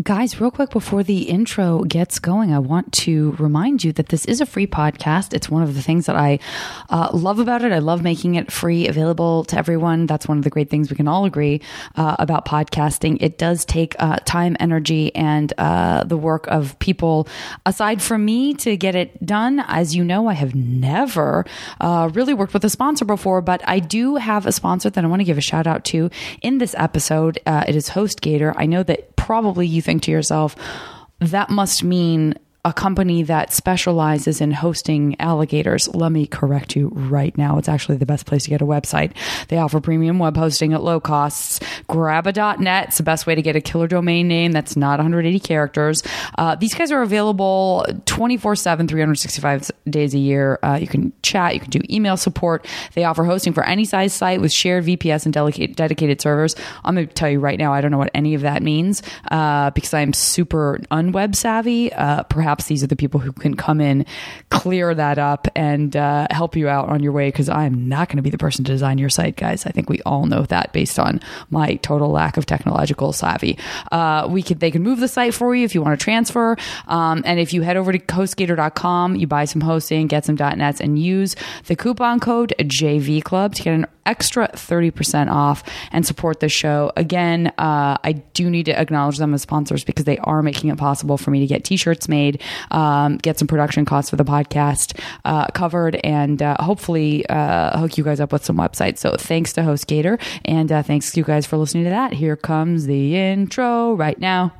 Guys, real quick before the intro gets going, I want to remind you that this is a free podcast. It's one of the things that I uh, love about it. I love making it free, available to everyone. That's one of the great things we can all agree uh, about podcasting. It does take uh, time, energy, and uh, the work of people aside from me to get it done. As you know, I have never uh, really worked with a sponsor before, but I do have a sponsor that I want to give a shout out to in this episode. Uh, it is HostGator. I know that probably you think to yourself, that must mean a company that specializes in hosting alligators. Let me correct you right now. It's actually the best place to get a website. They offer premium web hosting at low costs. Grab.net. It's the best way to get a killer domain name that's not 180 characters. Uh, these guys are available 24 7, 365 days a year. Uh, you can chat, you can do email support. They offer hosting for any size site with shared VPS and dedicated, dedicated servers. I'm going to tell you right now, I don't know what any of that means uh, because I'm super unweb savvy. Uh, perhaps perhaps these are the people who can come in, clear that up, and uh, help you out on your way. Because I'm not going to be the person to design your site, guys. I think we all know that based on my total lack of technological savvy. Uh, we could they can move the site for you if you want to transfer. Um, and if you head over to HostGator.com, you buy some hosting, get some .nets, and use the coupon code JV Club to get an extra 30% off and support the show. Again, uh, I do need to acknowledge them as sponsors because they are making it possible for me to get t-shirts made, um, get some production costs for the podcast uh, covered, and uh, hopefully uh, hook you guys up with some websites. So thanks to HostGator, and uh, thanks to you guys for listening to that. Here comes the intro right now.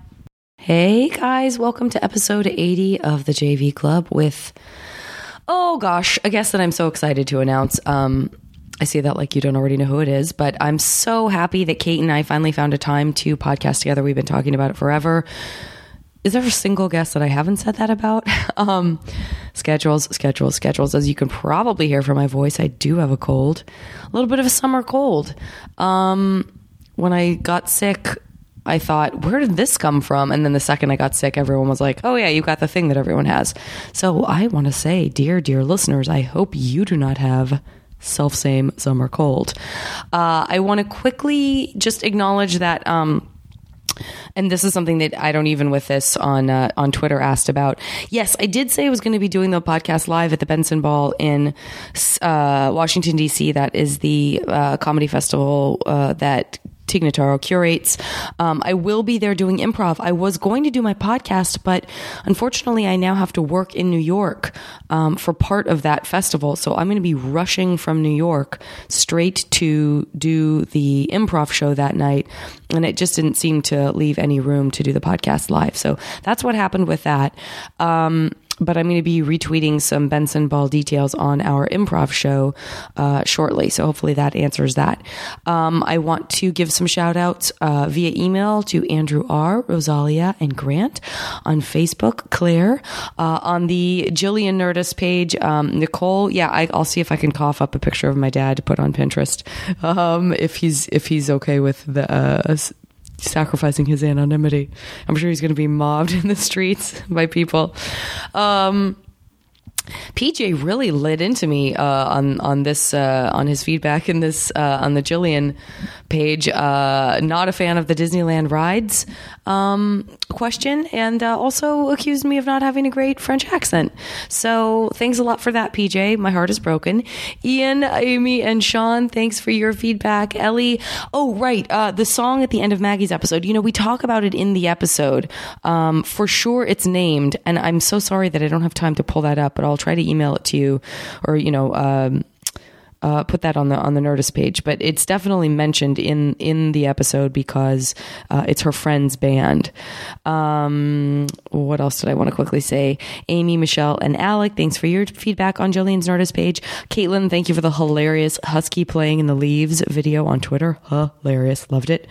Hey guys, welcome to episode 80 of the JV Club with oh gosh, a guest that I'm so excited to announce. Um, I say that like you don't already know who it is, but I'm so happy that Kate and I finally found a time to podcast together. We've been talking about it forever. Is there a single guest that I haven't said that about? um, schedules, schedules, schedules. As you can probably hear from my voice, I do have a cold, a little bit of a summer cold. Um, when I got sick, I thought, where did this come from? And then the second I got sick, everyone was like, oh, yeah, you got the thing that everyone has. So I want to say, dear, dear listeners, I hope you do not have self same summer cold. Uh, I want to quickly just acknowledge that. Um, and this is something that I don't even with this on uh, on Twitter asked about. Yes, I did say I was going to be doing the podcast live at the Bentzen Ball in uh, Washington D.C. That is the uh, comedy festival uh, that Tig Notaro curates. Um, I will be there doing improv. I was going to do my podcast, but unfortunately, I now have to work in New York um, for part of that festival. So I'm going to be rushing from New York straight to do the improv show that night. And it just didn't seem to leave any room to do the podcast live. So that's what happened with that. Um, but I'm going to be retweeting some Bentzen Ball details on our improv show uh, shortly. So hopefully that answers that. Um, I want to give some shout outs uh, via email to Andrew R., Rosalia, and Grant on Facebook, Claire, uh, on the Jillian Nerdist page, um, Nicole. Yeah, I, will see if I can cough up a picture of my dad to put on Pinterest um, if he's if he's okay with the uh, sacrificing his anonymity. I'm sure he's going to be mobbed in the streets by people. Um, PJ really lit into me uh, on on this uh, on his feedback in this uh, on the Jillian page. Uh, not a fan of the Disneyland rides um, question, and uh, also accused me of not having a great French accent. So thanks a lot for that, PJ. My heart is broken. Ian, Amy, and Sean, thanks for your feedback. Ellie, oh right, uh, the song at the end of Maggie's episode. You know we talk about it in the episode. Um, for sure, it's named, and I'm so sorry that I don't have time to pull that up, but I'll I'll try to email it to you, or you know, um, uh, put that on the on the Nerdist page. But it's definitely mentioned in in the episode because uh, it's her friend's band. Um, what else did I want to quickly say? Amy, Michelle, and Alec, thanks for your feedback on Jillian's Nerdist page. Caitlin, thank you for the hilarious husky playing in the leaves video on Twitter. Hilarious, loved it.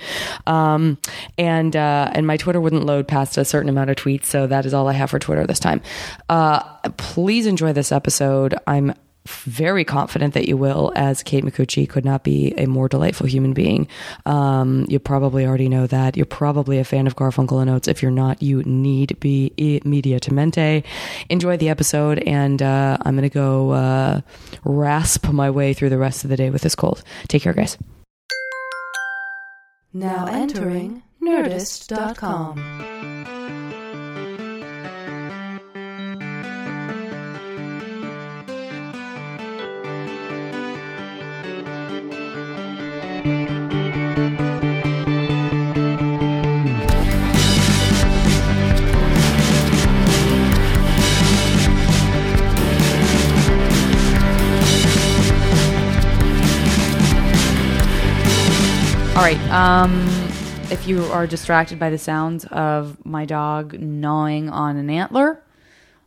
Um, and uh, and my Twitter wouldn't load past a certain amount of tweets, so that is all I have for Twitter this time. Uh, please enjoy this episode. I'm very confident that you will, as Kate Micucci could not be a more delightful human being. Um, you probably already know that. You're probably a fan of Garfunkel and Oates. If you're not, you need be immediatamente. Enjoy the episode, and uh, I'm going to go uh, rasp my way through the rest of the day with this cold. Take care, guys. Now entering Nerdist.com. All right. Um, if you are distracted by the sounds of my dog gnawing on an antler,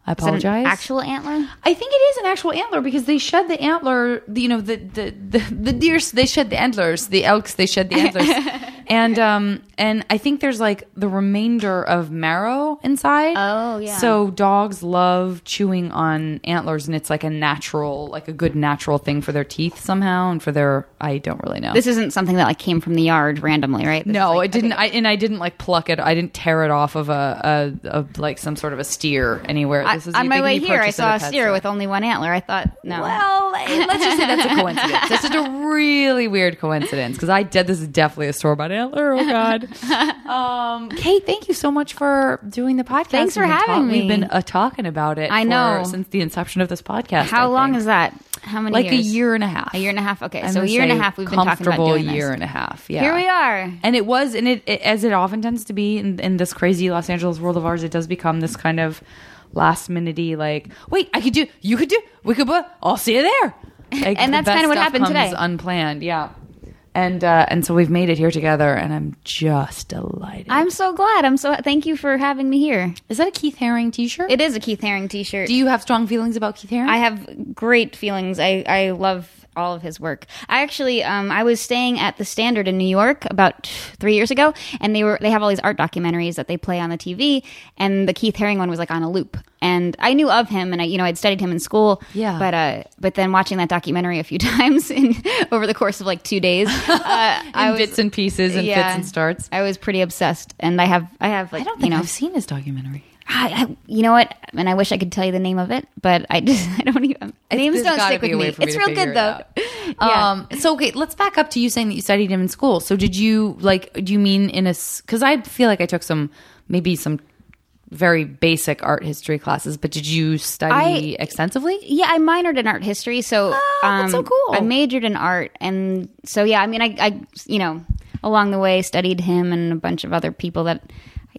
I Is that an apologize. actual antler? I think it is an actual antler because they shed the antler. You know, the the the, the deers they shed the antlers. The elks they shed the antlers, and um and I think there's like the remainder of marrow inside. Oh, yeah. So dogs love chewing on antlers, and it's like a natural, like a good natural thing for their teeth somehow, and for their I don't really know. This isn't something that like came from the yard randomly, right? This No, like- it didn't. I, and I didn't like pluck it. I didn't tear it off of a, a, a like some sort of a steer anywhere. I- This is on my way here, I saw a steer with only one antler. I thought, no. Well, let's just say that's a coincidence. This is a really weird coincidence because I did. This is definitely a store bought Oh God. um, Kate, thank you so much for doing the podcast. Thanks for We've been having We've been uh, talking about it. I for- know. since the inception of this podcast. How I long think. is that? How many Like years? a year and a half. A year and a half. Okay, I'm so a year and a half we've been talking about doing this. year and a half. Yeah. Here we are. And it was, and it, it as it often tends to be in, in this crazy Los Angeles world of ours, it does become this kind of last minutey, like, wait, I could do, you could do, we could, put, I'll see you there. Like, And that's kinda what stuff happened comes today. Unplanned, yeah. And uh, and so we've made it here together, and I'm just delighted. I'm so glad. I'm so thank you for having me here. Is that a Keith Haring T-shirt? It is a Keith Haring T-shirt. Do you have strong feelings about Keith Haring? I have great feelings. I, I love all of his work. I actually um, I was staying at the Standard in New York about three years ago, and they were they have all these art documentaries that they play on the TV, and the Keith Haring one was like on a loop. And I knew of him, and I you know I'd studied him in school. Yeah. But uh, but then watching that documentary a few times in, over the course of like two days, uh, I in was, bits and pieces and yeah, fits and starts. I was pretty obsessed, and I have I have like I don't think you know I've seen his documentary. I, I, you know what? And I wish I could tell you the name of it, but I just I don't even names don't stick with me. It's real good it though. Yeah. Um, so okay, let's back up to you saying that you studied him in school. So did you like? Do you mean in a? Because I feel like I took some, maybe some very basic art history classes, but did you study I- extensively? yeah, I minored in art history, so um, that's so cool. I majored in art, and so yeah, I mean, I, I you know along the way studied him and a bunch of other people that.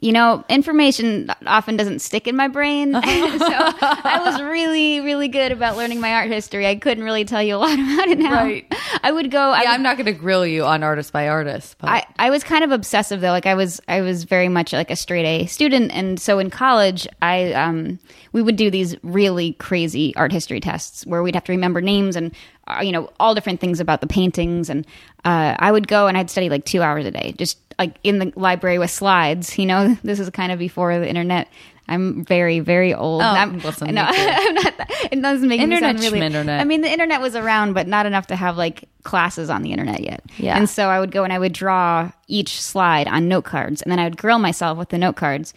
You know, information often doesn't stick in my brain. so I was really, really good about learning my art history. I couldn't really tell you a lot about it now. Right. I would go. I Yeah, would I'm not going to grill you on artist by artist, but I, I was kind of obsessive though. Like I was I was very much like a straight A student, and so in college, I um we would do these really crazy art history tests where we'd have to remember names and uh, you know all different things about the paintings, and uh, I would go and I'd study like two hours a day, just like in the library with slides. You know, this is kind of before the internet. I'm very, very old. Oh, I'm, listen, no. I'm not. That, it doesn't make Internet me sound really. schminternet. I mean, the internet was around, but not enough to have like classes on the internet yet. Yeah. And so I would go and I would draw each slide on note cards, and then I would grill myself with the note cards.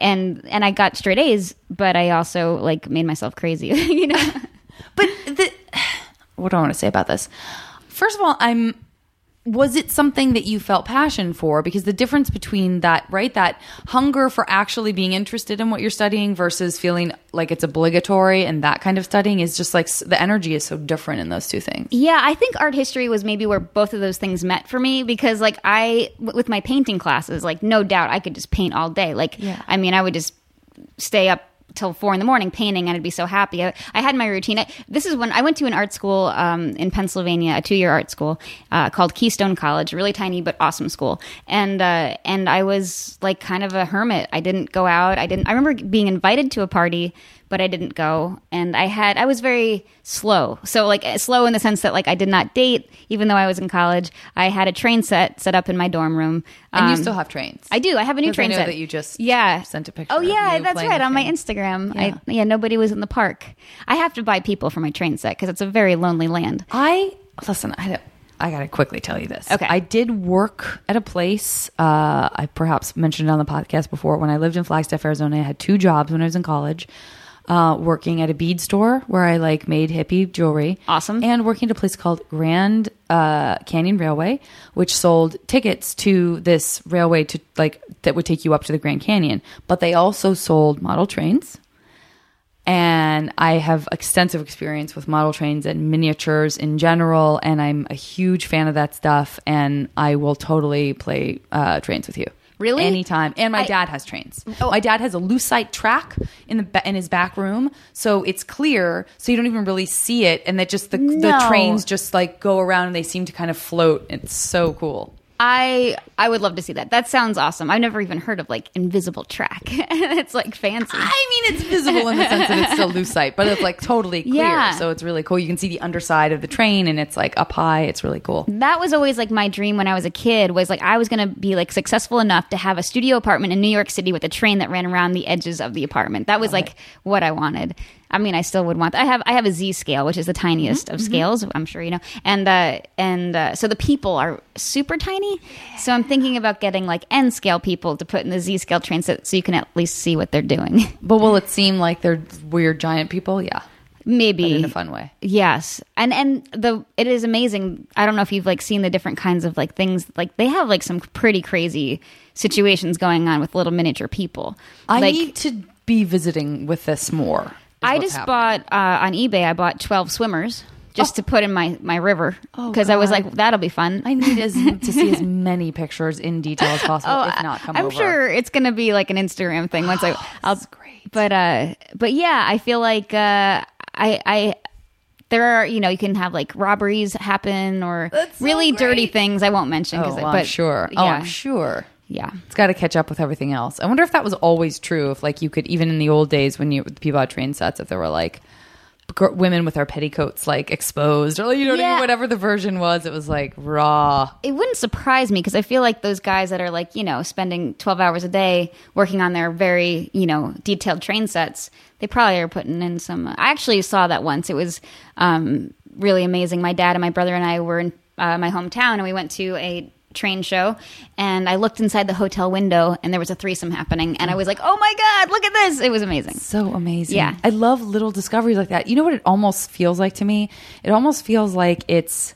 And and I got straight A's, but I also like made myself crazy, you know. But the, what do I want to say about this? First of all, I'm. Was it something that you felt passion for? Because the difference between that, right, that hunger for actually being interested in what you're studying versus feeling like it's obligatory and that kind of studying is just like the energy is so different in those two things. Yeah, I think art history was maybe where both of those things met for me because, like, I with my painting classes, like, no doubt I could just paint all day. Like, Yeah. I mean, I would just stay up till four in the morning painting and I'd be so happy. I, I had my routine. I, this is when I went to an art school um, in Pennsylvania, a two year art school uh, called Keystone College, really tiny but awesome school. And uh, and I was like kind of a hermit. I didn't go out. I didn't. I remember being invited to a party, but I didn't go. And I had I was very slow. So like uh, slow in the sense that like I did not date, even though I was in college. I had a train set set up in my dorm room. And you Um, still have trains. I do. I have a new train know set that you just yeah sent a picture Oh yeah, that's right on my. Instagram. Yeah. I, yeah, nobody was in the park. I have to buy people for my train set because it's a very lonely land. I listen. I don't, I gotta quickly tell you this. Okay. I did work at a place. Uh, I perhaps mentioned it on the podcast before. When I lived in Flagstaff, Arizona, I had two jobs when I was in college. Uh, working at a bead store where I like made hippie jewelry. Awesome. And working at a place called Grand uh, Canyon Railway, which sold tickets to this railway to like that would take you up to the Grand Canyon. But they also sold model trains and I have extensive experience with model trains and miniatures in general, and I'm a huge fan of that stuff. And I will totally play uh, trains with you. Really? Anytime. And my I- dad has trains. Oh. My dad has a lucite track in the in his back room, so it's clear, so you don't even really see it, and that just the the trains just like go around and they seem to kind of float. It's so cool. I I would love to see that. That sounds awesome. I've never even heard of like invisible track. it's like fancy. I mean, it's visible in the sense that it's still lucite, but it's like totally clear. Yeah. So it's really cool. You can see the underside of the train, and it's like up high. It's really cool. that was always like my dream when I was a kid was like I was going to be like successful enough to have a studio apartment in New York City with a train that ran around the edges of the apartment. That was like what I wanted. I mean, I still would want. I have I have a Z scale, which is the tiniest Mm-hmm. of scales. I'm sure you know. And uh, and uh, so the people are super tiny. So I'm thinking about getting like N scale people to put in the Z scale train so, so you can at least see what they're doing. But will it seem like they're weird giant people? Yeah, Maybe but in a fun way. Yes, and and the it is amazing. I don't know if you've like seen the different kinds of like things. Like they have like some pretty crazy situations going on with little miniature people. I like need to be visiting with this more. I just happening. bought uh, on eBay. I bought twelve swimmers just to put in my my river Oh, because I was like that'll be fun. I need as, to see as many pictures in detail as possible. if not, come Oh, I'm over. sure it's going to be like an Instagram thing once I. I'll, great. But uh, but yeah, I feel like uh, I I. There are, you know, you can have like robberies happen or That's so really dirty things. I won't mention Oh, because, well, I'm but sure. Yeah, Oh, I'm sure. Yeah. It's got to catch up with everything else. I wonder if that was always true. If like you could, even in the old days when you people had train sets, if there were like gr- women with their petticoats like exposed or you know what I Yeah. mean, whatever the version was, it was like raw. It wouldn't surprise me because I feel like those guys that are like, you know, spending 12 hours a day working on their very, you know, detailed train sets, they probably are putting in some. I actually saw that once. It was um, really amazing. My dad and my brother and I were in uh, my hometown and we went to a train show and I looked inside the hotel window and there was a threesome happening and I was like, oh my God, look at this. It was amazing. So amazing. Yeah. I love little discoveries like that. You know what it almost feels like to me? It almost feels like it's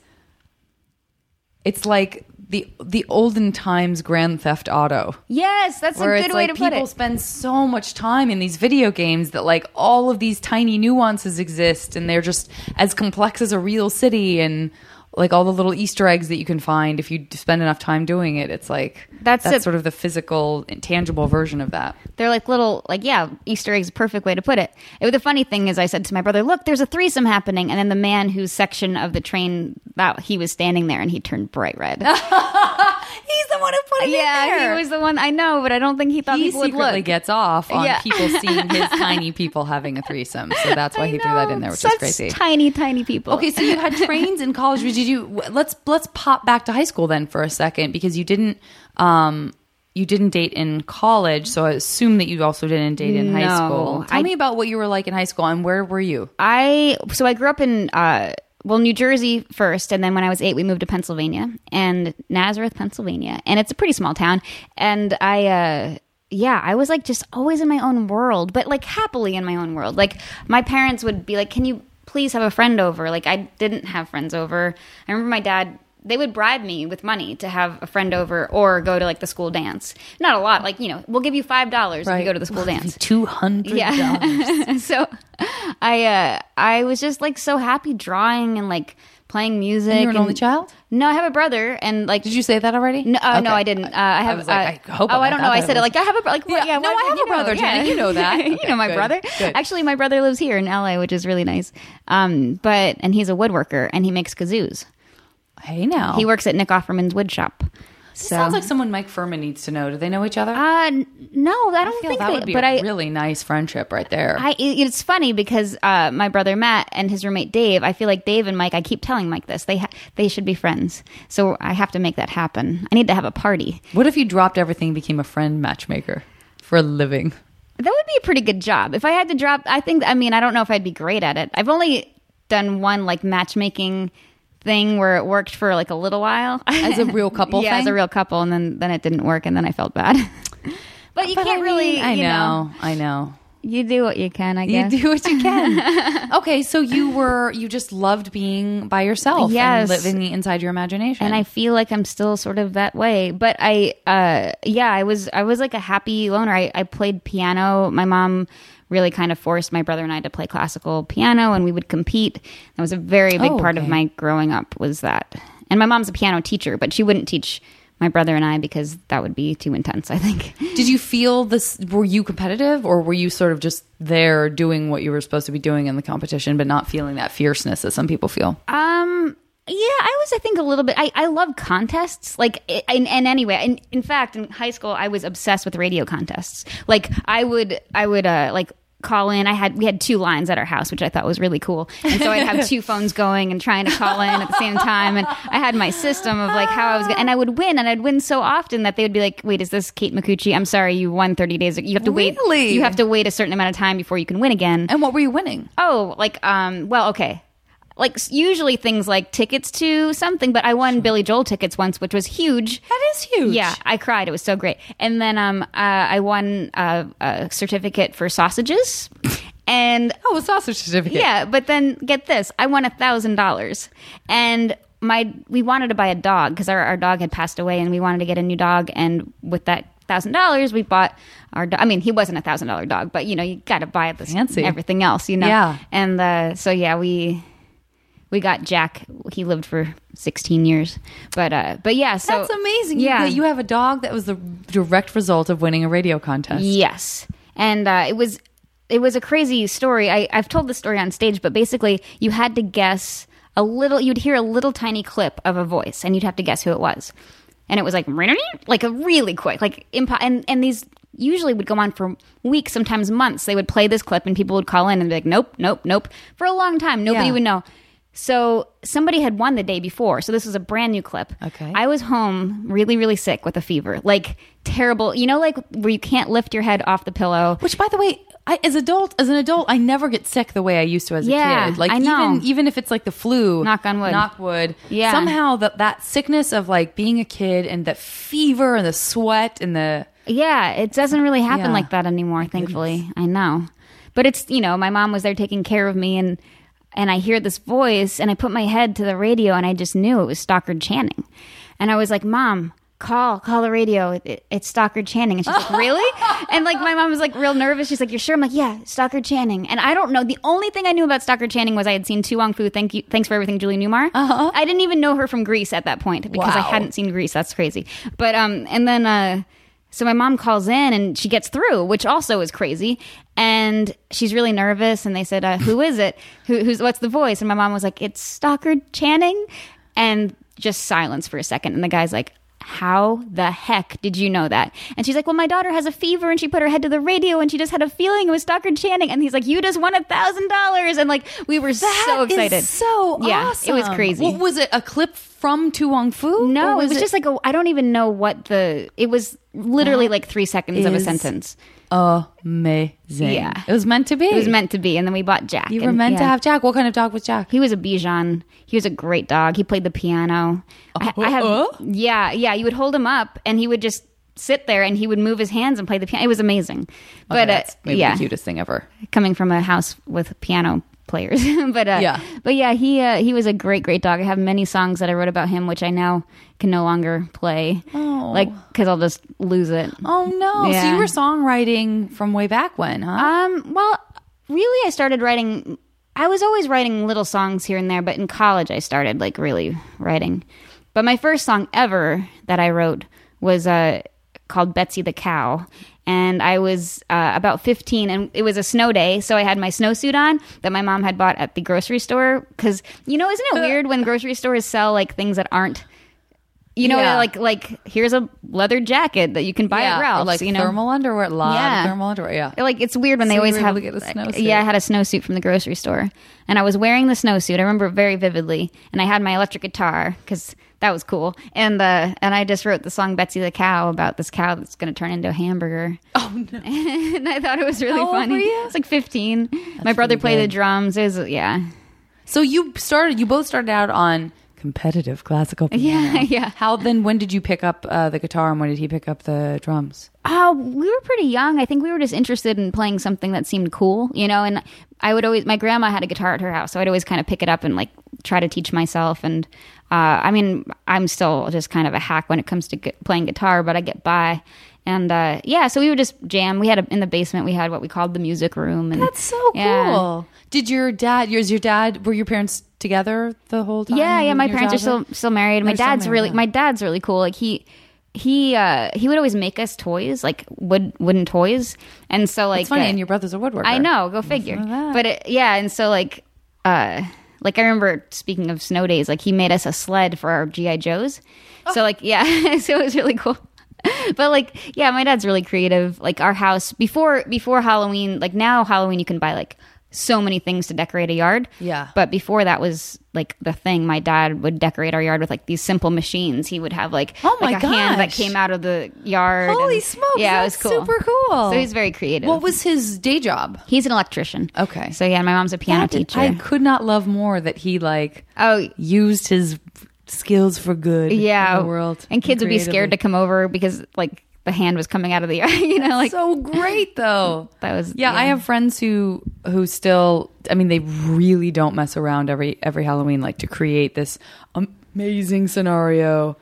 it's like the the olden times Grand Theft Auto. Yes, that's a good way like to put people it. spend so much time in these video games that like all of these tiny nuances exist and they're just as complex as a real city and like all the little Easter eggs that you can find if you spend enough time doing it. It's like That's that's it. sort of the physical, tangible version of that. They're like little, like yeah, Easter eggs. Perfect way to put it. it. The funny thing is, I said to my brother, "Look, there's a threesome happening," and then the man whose section of the train that he was standing there, and he turned bright red. He's the one who put it there. yeah, he was the one. I know, but I don't think he thought he people would secretly look. gets off on Yeah. people seeing his tiny people having a threesome. So that's why I he threw that in there, which such is crazy. Tiny, tiny people. Okay, so you had trains in college. Did you? Let's let's pop back to high school then for a second because you didn't um you didn't date in college. So I assume that you also didn't date in high school. Tell I- me about what you were like in high school and where were you? I so I grew up in uh well New Jersey first and then when I was 8 we moved to Pennsylvania and Nazareth Pennsylvania and it's a pretty small town and I uh yeah, I was like just always in my own world, but like happily in my own world. Like my parents would be like, "Can you please have a friend over?" Like I didn't have friends over. I remember my dad they would bribe me with money to have a friend over or go to like the school dance. Not a lot, like, you know, we'll give you $5 if you go to the school dance. Two hundred. Yeah. so I uh I was just like so happy drawing and like playing music. And you were an and- only child? No, I have a brother and like Did you say that already? no, uh, no, I didn't. Uh, I have. was like, I hope Oh, I don't know. I said it like I have a like. Yeah, Yeah, no, I have a you know? brother, Jenny. You know that. you know my good, brother. good. Actually, my brother lives here in LA, which is really nice. Um, but and he's a woodworker and he makes kazoos. Hey now. He works at Nick Offerman's wood shop. So Sounds like someone Mike Furman needs to know. Do they know each other? uh, no, I don't I think that they. would be but a I really nice friendship right there. I, it's funny because uh, my brother Matt and his roommate Dave. I feel like Dave and Mike. I keep telling Mike this. They ha- they should be friends. So I have to make that happen. I need to have a party. what if you dropped everything and became a friend matchmaker for a living? That would be a pretty good job. If I had to drop, I think. I mean, I don't know if I'd be great at it. I've only done one like matchmaking thing where it worked for like a little while As a real couple yeah, as a real couple, and then then it didn't work, and then I felt bad. but you But can't I really. mean, I you know, I know. You do what you can, I guess. You do what you can. okay, so you were you just loved being by yourself Yes. and living inside your imagination. and I feel like I'm still sort of that way. But I, uh, yeah, I was, I was like a happy loner. I, I played piano. My mom really kind of forced my brother and I to play classical piano, and we would compete. That was a very big Oh, part of my growing up. Was that? And my mom's a piano teacher, but she wouldn't teach my brother and I because that would be too intense. I think. Did you feel this? Were you competitive, or were you sort of just there doing what you were supposed to be doing in the competition, but not feeling that fierceness that some people feel? Um. Yeah, I was. I think a little bit. I, I love contests. Like, in anyway, in, in fact, in high school, I was obsessed with radio contests. Like, I would, I would, uh, like call in. I had we had two lines at our house, which I thought was really cool. And so I'd have two phones going and trying to call in at the same time. And I had my system of like how I was, gonna, and I would win, and I'd win so often that they would be like, "Wait, is this Kate Micucci? I'm sorry, you won 30 days. ago. You have to wait. You have to wait a certain amount of time before you can win again." And what were you winning? Oh, like um well, okay. Like usually things like tickets to something, but I won Billy Joel tickets once, which was huge. That is huge. Yeah, I cried. It was so great. And then um uh, I won uh, a certificate for sausages. And Oh, a sausage certificate. yeah, but then get this, I won a thousand dollars, and my we wanted to buy a dog because our, our dog had passed away, and we wanted to get a new dog. And with that thousand dollars, we bought our. Do- I mean, he wasn't a thousand dollar dog, but you know, you got to buy this Fancy. everything else, you know. Yeah. And uh, so yeah, we we got Jack. He lived for sixteen years, but uh, but yeah, so That's amazing. Yeah, You, you have a dog that was the direct result of winning a radio contest. Yes, and uh, it was it was a crazy story. I, I've told the story on stage, but basically, you had to guess a little. You'd hear a little tiny clip of a voice, and you'd have to guess who it was. And it was like like a really quick, like impo- and and these usually would go on for weeks, sometimes months. They would play this clip, and people would call in and be like, "Nope, nope, nope," for a long time. Nobody Yeah. would know. So somebody had won the day before. So this was a brand new clip. Okay. I was home really, really sick with a fever, like terrible. You know, like where you can't lift your head off the pillow. Which, by the way, I, as adult, as an adult, I never get sick the way I used to as a Yeah, kid. Like I know. even even if it's like the flu, Knock on wood. knock wood. Yeah. somehow that that sickness of like being a kid and that fever and the sweat and the Yeah, it doesn't really happen Yeah. like that anymore, thankfully. I know. But it's, you know, my mom was there taking care of me and and I hear this voice and I put my head to the radio and I just knew it was Stockard Channing. And I was like, "Mom, call, call the radio. It, it, it's Stockard Channing." And she's like, "Really?" and like my mom was like real nervous. She's like, "You're sure?" I'm like, "Yeah, Stockard Channing." And I don't know. The only thing I knew about Stockard Channing was I had seen To Wong Foo. Thank you, thanks for everything, Julie Newmar. Uh-huh. I didn't even know her from Grease at that point because I hadn't seen Grease. That's crazy. But um, and then uh, so my mom calls in and she gets through, which also is crazy. And she's really nervous. And they said, uh, "Who is it? Who, who's what's the voice?" And my mom was like, "It's Stockard Channing." And just silence for a second. And the guy's like. How the heck did you know that? And she's like, Well, my daughter has a fever and she put her head to the radio and she just had a feeling it was Stockard Channing. And he's like, You just won a thousand dollars. And like, we were so That is excited. so Yeah, it was crazy. What, was it a clip from To Wong Foo? No, Or it was just like a. I don't even know what the. It was literally like three seconds of a sentence. Amazing. Yeah. it was meant to be. It was meant to be, and then we bought Jack. You were and- meant to have Jack. What kind of dog was Jack? He was a Bichon. He was a great dog. He played the piano. I, I have. Uh-uh. Yeah, yeah. You would hold him up, and he would just sit there, and he would move his hands and play the piano. It was amazing. But Okay, that's uh, maybe yeah, the cutest thing ever. coming from a house with a piano players. but uh, Yeah. but yeah, he uh, he was a great great dog. I have many songs that I wrote about him, which I now can no longer play, Oh. like because I'll just lose it. Oh no! So you were songwriting from way back when, huh? Um, well, really, I started writing. I was always writing little songs here and there, but in college, I started like really writing. But my first song ever that I wrote was uh, called Betsy the Cow. And I was uh, about 15, and it was a snow day, so I had my snowsuit on that my mom had bought at the grocery store. Because, you know, isn't it weird when grocery stores sell like things that aren't, you know, Yeah. like, like here's a leather jacket that you can buy yeah, at or Ralph's, like you know? thermal underwear. A lot Yeah. of thermal underwear. Yeah. Like it's weird when they So you always have get a snowsuit. Yeah, I had a snowsuit from the grocery store, and I was wearing the snowsuit. I remember it very vividly, and I had my electric guitar because that was cool. And the and I just wrote the song "Betsy the Cow" about this cow that's going to turn into a hamburger. Oh no! and I thought it was really How old funny. were you? It's like fifteen. my brother really played the good. drums. It was yeah. So you started. You both started out on competitive classical piano. Yeah, yeah. How then? When did you pick up uh, the guitar, and when did he pick up the drums? Oh, we were pretty young. I think we were just interested in playing something that seemed cool, you know. And I would always, my grandma had a guitar at her house, so I'd always kind of pick it up and like try to teach myself. And uh, I mean, I'm still just kind of a hack when it comes to gu- playing guitar, but I get by. And uh, yeah, so we would just jam. We had a, in the basement. We had what we called the music room. And That's so yeah. cool. Did your dad? Yours, your dad? Were your parents together the whole time? Yeah, yeah. My parents are still still married. My They're still dad's married, really yeah. my dad's really cool. Like he he uh he would always make us toys, like wood wooden toys. And so like It's funny, uh, and your brother's a woodworker. I know, go figure. But it, yeah, and so like uh like I remember speaking of snow days, like he made us a sled for our GI Joes. Oh. So like yeah, so it was really cool. But like yeah, my dad's really creative. Like our house before before Halloween, like now Halloween you can buy like so many things to decorate a yard. Yeah. But before that was like the thing, my dad would decorate our yard with like these simple machines. He would have like, Oh my like a hand that came out of the yard. Holy and- smokes! Yeah, it was cool. super cool. So he's very creative. What was his day job? He's an electrician. Okay. So yeah, my mom's a piano did- teacher. I could not love more that he like oh used his skills for good. yeah, in the world, And kids would be scared to come over because like the hand was coming out of the you know like so great though. that was Yeah, I have friends who who still. I mean, they really don't mess around every every Halloween, like to create this amazing scenario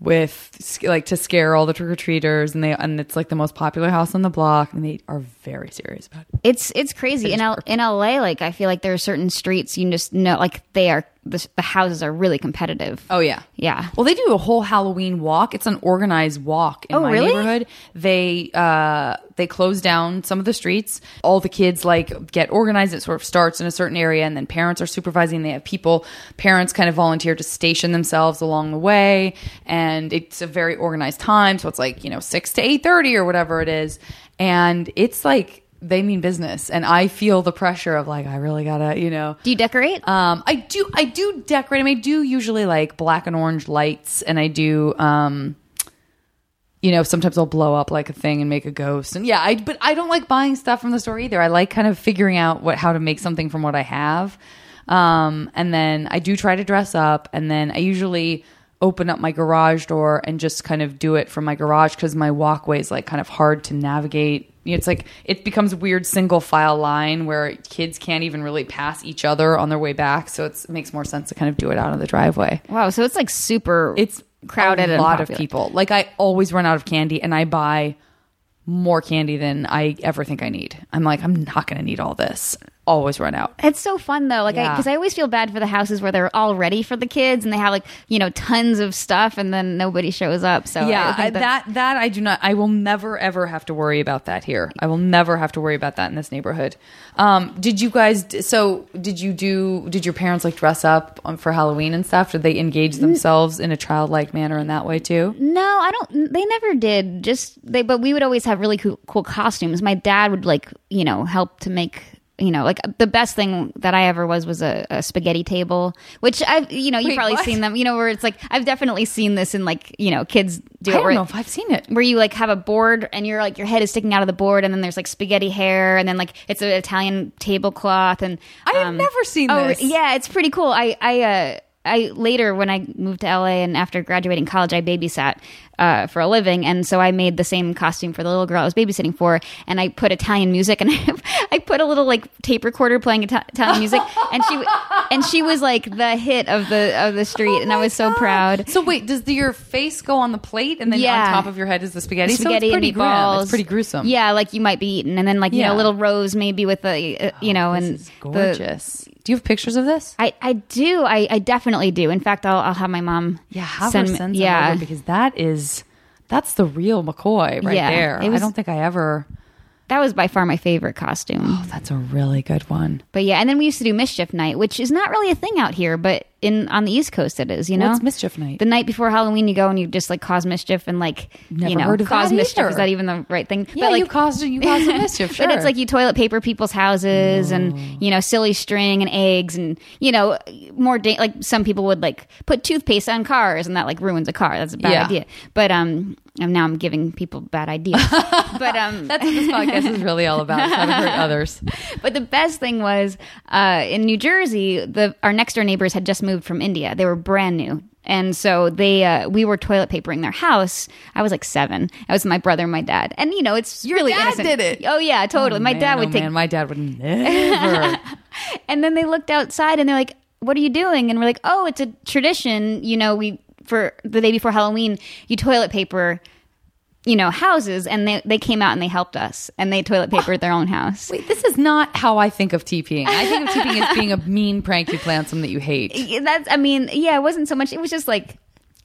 with like to scare all the trick or treaters, and they and it's like the most popular house on the block, and they are very serious about it. It's it's crazy in L- in LA. Like I feel like there are certain streets you just know like they are the, the houses are really competitive. Oh yeah, Yeah. Well, they do a whole Halloween walk. It's an organized walk in Oh, my really? neighborhood. They uh they close down some of the streets. All the kids like get organized. It sort of starts in a certain area, and then parents are supervising. They have people, parents kind of volunteer to station themselves along the way, and it's a very organized time. So it's like you know six to eight thirty or whatever it is, and it's like they mean business. And I feel the pressure of like I really gotta you know Do you decorate? um, I do. I do decorate. I mean, I do usually like black and orange lights, and I do. Um, you know, sometimes I'll blow up like a thing and make a ghost, and yeah. I but I don't like buying stuff from the store either. I like kind of figuring out what how to make something from what I have. Um, and then I do try to dress up, and then I usually open up my garage door and just kind of do it from my garage because my walkway is like kind of hard to navigate. It's like it becomes a weird single file line where kids can't even really pass each other on their way back. So it's, it makes more sense to kind of do it out of the driveway. wow. So it's like super. It's crowded. A lot of people. Like I always run out of candy, and I buy more candy than I ever think I need. I'm like, I'm not going to need all this. Always run out. It's so fun though, like Yeah. because I, always feel bad for the houses where they're all ready for the kids and they have like you know tons of stuff and then nobody shows up. So yeah, I, that that I do not. I will never ever have to worry about that here. I will never have to worry about that in this neighborhood. Um, did you guys? So did you do? Did your parents like dress up for Halloween and stuff? Did they engage themselves in a childlike manner in that way too? No, I don't. They never did. Just they, but we would always have really cool, cool costumes. My dad would like, you know, help to make. You know, like the best thing that I ever was was a, a spaghetti table, which I've, you know, you've Wait, probably what? seen them. You know, where it's like I've definitely seen this in like, you know, kids do I it. don't know if I've seen it. where you like have a board and you're like your head is sticking out of the board, and then there's like spaghetti hair, and then like it's an Italian tablecloth, and I have never seen oh, this. Yeah, it's pretty cool. I I uh I later when I moved to LA and after graduating college, I babysat uh, for a living, and so I made the same costume for the little girl I was babysitting for, and I put Italian music, and I, I put a little like tape recorder playing Ita- Italian music, and she and she was like the hit of the of the street, and I was so proud. So wait, does the, your face go on the plate and then Yeah. on top of your head is the spaghetti? spaghetti so it's pretty and grim. It's pretty gruesome. Yeah, like you might be eating, and then like you Yeah. know little rose maybe with the uh, you know This and is the- gorgeous. Do you have pictures of this? I, I do. I, I definitely do. In fact, I'll, I'll have my mom. Yeah, have send her send some yeah. because that is that's the real McCoy right Yeah, there. was- I don't think I ever. That was by far my favorite costume. Oh, that's a really good one. But yeah, and then we used to do mischief night, which is not really a thing out here, but in on the East Coast it is. You know, What's mischief night? The night before Halloween, you go and you just like cause mischief and like Never you know heard of cause mischief. either. Is that even the right thing? Yeah, but like, you caused you caused mischief. Sure. But it's like you toilet paper people's houses and you know silly string and eggs and you know more da- like some people would like put toothpaste on cars and that like ruins a car. That's a bad Yeah. idea. But um, and now I'm giving people bad ideas. but um, that's what this podcast is really all about: is how to hurt others. but the best thing was uh, in New Jersey, the our next door neighbors had just moved moved from India. They were brand new. And so they, uh, we were toilet papering their house. I was like seven. I was my brother and my dad. And you know, it's really dad innocent. did it? Oh yeah, totally. my Man, dad would oh, take Man, my dad would never. and then they looked outside and they're like, "What are you doing?" And we're like, "Oh, it's a tradition. You know, we for the day before Halloween, you toilet paper, you know, houses." And they they came out and they helped us, and they toilet papered their own house. Wait, this is not how I think of TPing. I think of TPing as being a mean prank you play on someone that you hate. That's, I mean, yeah, it wasn't so much. It was just like.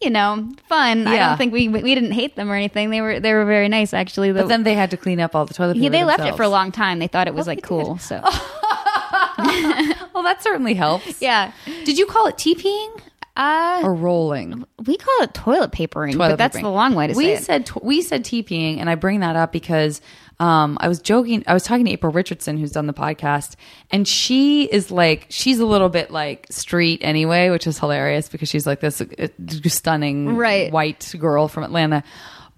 You know, fun. I don't think we we didn't hate them or anything. They were they were very nice actually. The, But then they had to clean up all the toilet paper. yeah, they left it for a long time. They thought it was like cool. So Well, that certainly helps. yeah, Did you call it TPing uh, or rolling? we call it toilet papering, Toilet but that's papering. the long way to we say it. said we said TPing, and I bring that up because um, I was joking. I was talking to April Richardson, who's done the podcast, and she is like she's a little bit like street anyway, which is hilarious because she's like this uh, stunning Right. white girl from Atlanta.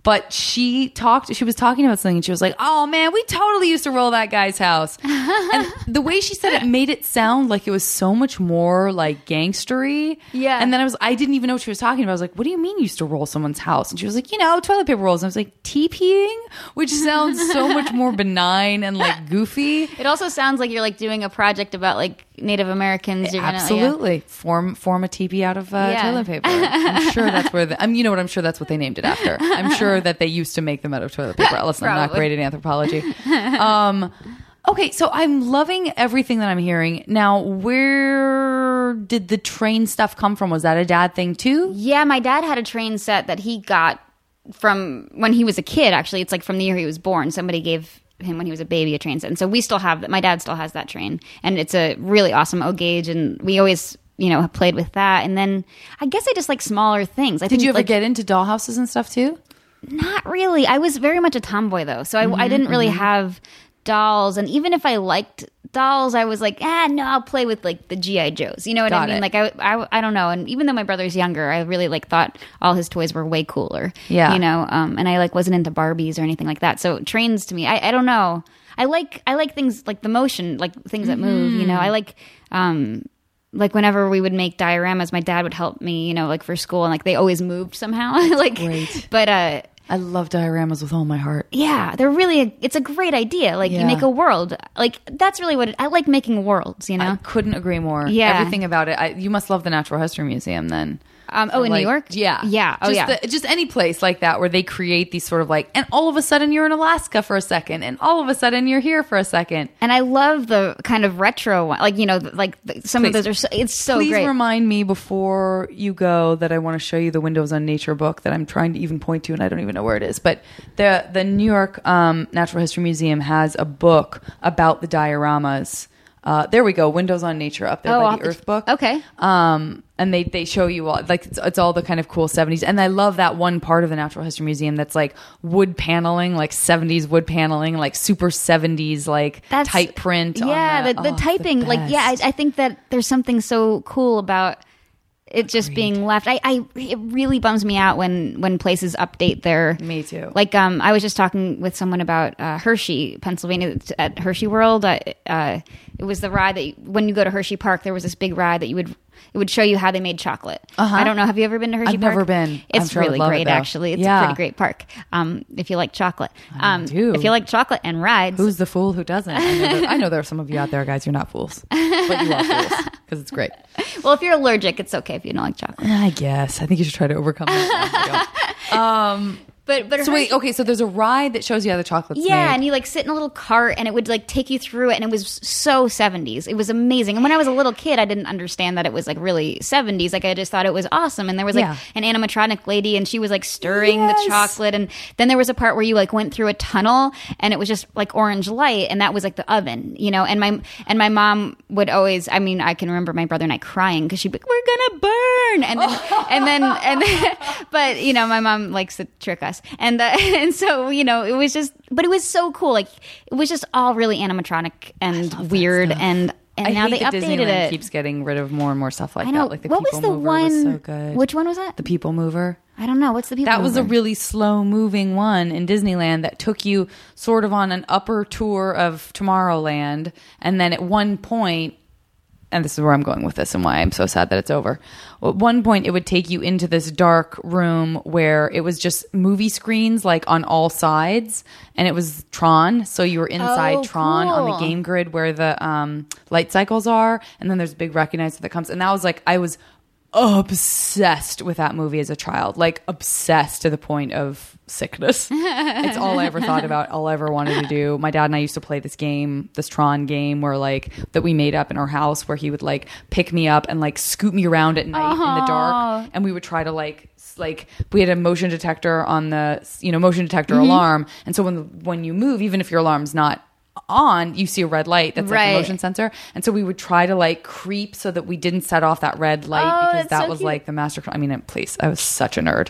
But she talked. She was talking about something, and she was like, "Oh man, we totally used to roll that guy's house." and the way she said it made it sound like it was so much more like gangstery. Yeah. And then I was, I didn't even know what she was talking about. I was like, "What do you mean you used to roll someone's house?" And she was like, "You know, toilet paper rolls." And I was like, "TPing," which sounds so much more benign and like goofy. It also sounds like you're like doing a project about like Native Americans. You're gonna- yeah. Absolutely, form form a teepee out of uh, Yeah. toilet paper. I'm sure that's where the, I'm. You know what? I'm sure that's what they named it after. I'm sure that they used to make them out of toilet paper. Listen, I'm not great at anthropology. Um, okay, so I'm loving everything that I'm hearing. Now, where did the train stuff come from? Was that a dad thing too? Yeah, my dad had a train set that he got from when he was a kid. Actually, it's like from the year he was born. Somebody gave him when he was a baby a train set, and so we still have that. My dad still has that train, and it's a really awesome O gauge, and we always you know played with that. And then I guess I just like smaller things. I Did think, you ever like, get into dollhouses and stuff too? Not really. I was very much a tomboy though, so I, Mm-hmm, I didn't really have dolls. And even if I liked dolls, I was like, ah, no, I'll play with like the GI Joes. You know what Got I mean? it. Like I, I, I don't know. And even though my brother's younger, I really like thought all his toys were way cooler. Yeah. you know. Um, and I like wasn't into Barbies or anything like that. So trains to me, I, I don't know. I like I like things like the motion, like things that move. You know, Mm-hmm. I like um like whenever we would make dioramas, my dad would help me, you know, like for school, and like they always moved somehow. like, great. but uh, I love dioramas with all my heart. yeah, they're really. it's a great idea. Like Yeah. you make a world. Like that's really what it, I like making worlds. You know. I couldn't agree more. Yeah. everything about it. I, you must love the Natural History Museum then. Um, oh, in New York. Yeah, Yeah. Oh, just yeah. the- just any place like that where they create these sort of like, and all of a sudden you're in Alaska for a second, and all of a sudden you're here for a second. and I love the kind of retro one. Like you know, like the, some of those are. So, it's so Please great. remind me before you go that I want to show you the Windows on Nature book that I'm trying to even point to, and I don't even know where it is. But the the New York um, Natural History Museum has a book about the dioramas. Uh, there we go, Windows on Nature up there Oh, by the Earth book. okay. um, and they they show you all like it's, it's all the kind of cool 70s and i love that one part of the natural history museum that's like wood paneling like 70s wood paneling like super 70s like That's type print on Yeah, the, the, oh, typing. like, yeah, I. I think that there's something so cool about it just being left. I, I, it really bums me out when when places update their. Me too. Like, um, I was just talking with someone about uh, Hershey, Pennsylvania, at Hershey World. Uh, uh, it was the ride that you, when you go to Hershey Park, there was this big ride that you would. It would show you how they made chocolate. Uh-huh. I don't know. Have you ever been to Hershey I've Park? never been. It's sure really love it, great, actually. It's Yeah. a pretty great park. Um, if you like chocolate, um, do. if you like chocolate and rides, who's the fool who doesn't I know, that, I know there are some of you out there guys you're not fools but you are fools because it's great well, if you're allergic, it's okay if you don't like chocolate. i guess i think you should try to overcome that But but so wait okay so there's a ride that shows you how the chocolate's yeah, made. and you like sit in a little cart, and it would like take you through it, and it was so seventies. It was amazing. And when I was a little kid, I didn't understand that it was like really seventies. Like I just thought it was awesome. And there was like Yeah. an animatronic lady, and she was like stirring Yes. the chocolate. And then there was a part where you like went through a tunnel, and it was just like orange light, and that was like the oven, you know. And my and my mom would always. I mean, I can remember my brother and I crying because she'd be like, "We're gonna burn," and then and then and then, but you know, my mom likes to trick us, and uh, and so you know, it was just, but it was so cool. Like it was just all really animatronic and weird, and and I now they updated Disneyland it. keeps getting rid of more and more stuff like I know. that. Like the what was the Mover one? was so good. Which one was that? the People Mover? I don't know. What's the people? Mover? That was a really slow moving one in Disneyland that took you sort of on an upper tour of Tomorrowland, and then at one point and this is where I'm going with this and why I'm so sad that it's over. At one point, it would take you into this dark room where it was just movie screens like on all sides, and it was Tron. So you were inside Oh, Tron on the game grid where the um, light cycles are, and then there's a big recognizer that comes, and that was like I was obsessed with that movie as a child, like obsessed to the point of sickness. it's all I ever thought about, all I ever wanted to do. My dad and I used to play this game, this Tron game where like that we made up in our house where he would like pick me up and like scoot me around at night in the dark and we would try to like like we had a motion detector on the you know motion detector Mm-hmm. alarm and so when when you move even if your alarm's not on you see a red light that's like Right. a motion sensor and so we would try to like creep so that we didn't set off that red light Oh, because that so was cute. like the master i mean please i was such a nerd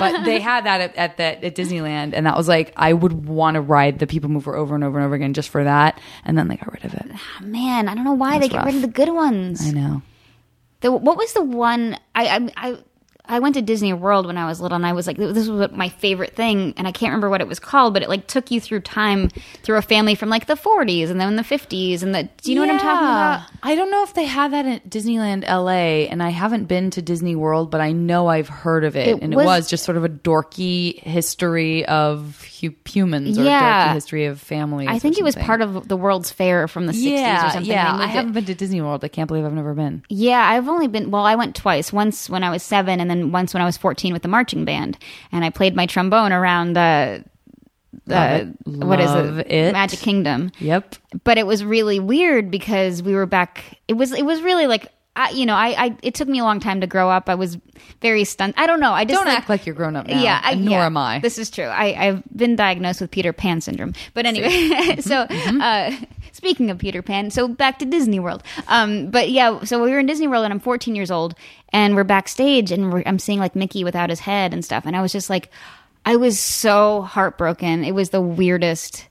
but they had that at, at that at disneyland and that was like i would want to ride the people mover over and over and over again just for that and then they got rid of it ah, Man, I don't know why they get rid of the good ones. i know The, what was the one I, I I I went to Disney World when I was little, and I was like, this was my favorite thing, and I can't remember what it was called, but it like took you through time through a family from like the 40s and then the 50s, and the do you know what I'm talking about? I don't know if they had that at Disneyland LA, and I haven't been to Disney World, but I know I've heard of it. It and was- it was just sort of a dorky history of hu- humans or Yeah. dorky history of families. I think it was part of the World's Fair from the 60s yeah, or something. Yeah, I haven't been to Disney World. I can't believe I've never been. Yeah, I've only been well. I went twice. Once when I was seven, and then once when I was fourteen with the marching band, and I played my trombone around the. Love Uh, what is it? it. Magic Kingdom. Yep. But it was really weird because we were back. It was it was really like I, you know I, I it took me a long time to grow up. I was very stunned. I don't know. I just Don't like, act like you're grown up now. yeah, I, nor yeah, am I. This is true. I, I've been diagnosed with Peter Pan syndrome. But anyway, so Mm-hmm. uh, speaking of Peter Pan, so back to Disney World. Um, but yeah, so we were in Disney World, and I'm 14 years old, and we're backstage, and we're, I'm seeing like Mickey without his head and stuff, and I was just like, I was so heartbroken. It was the weirdest.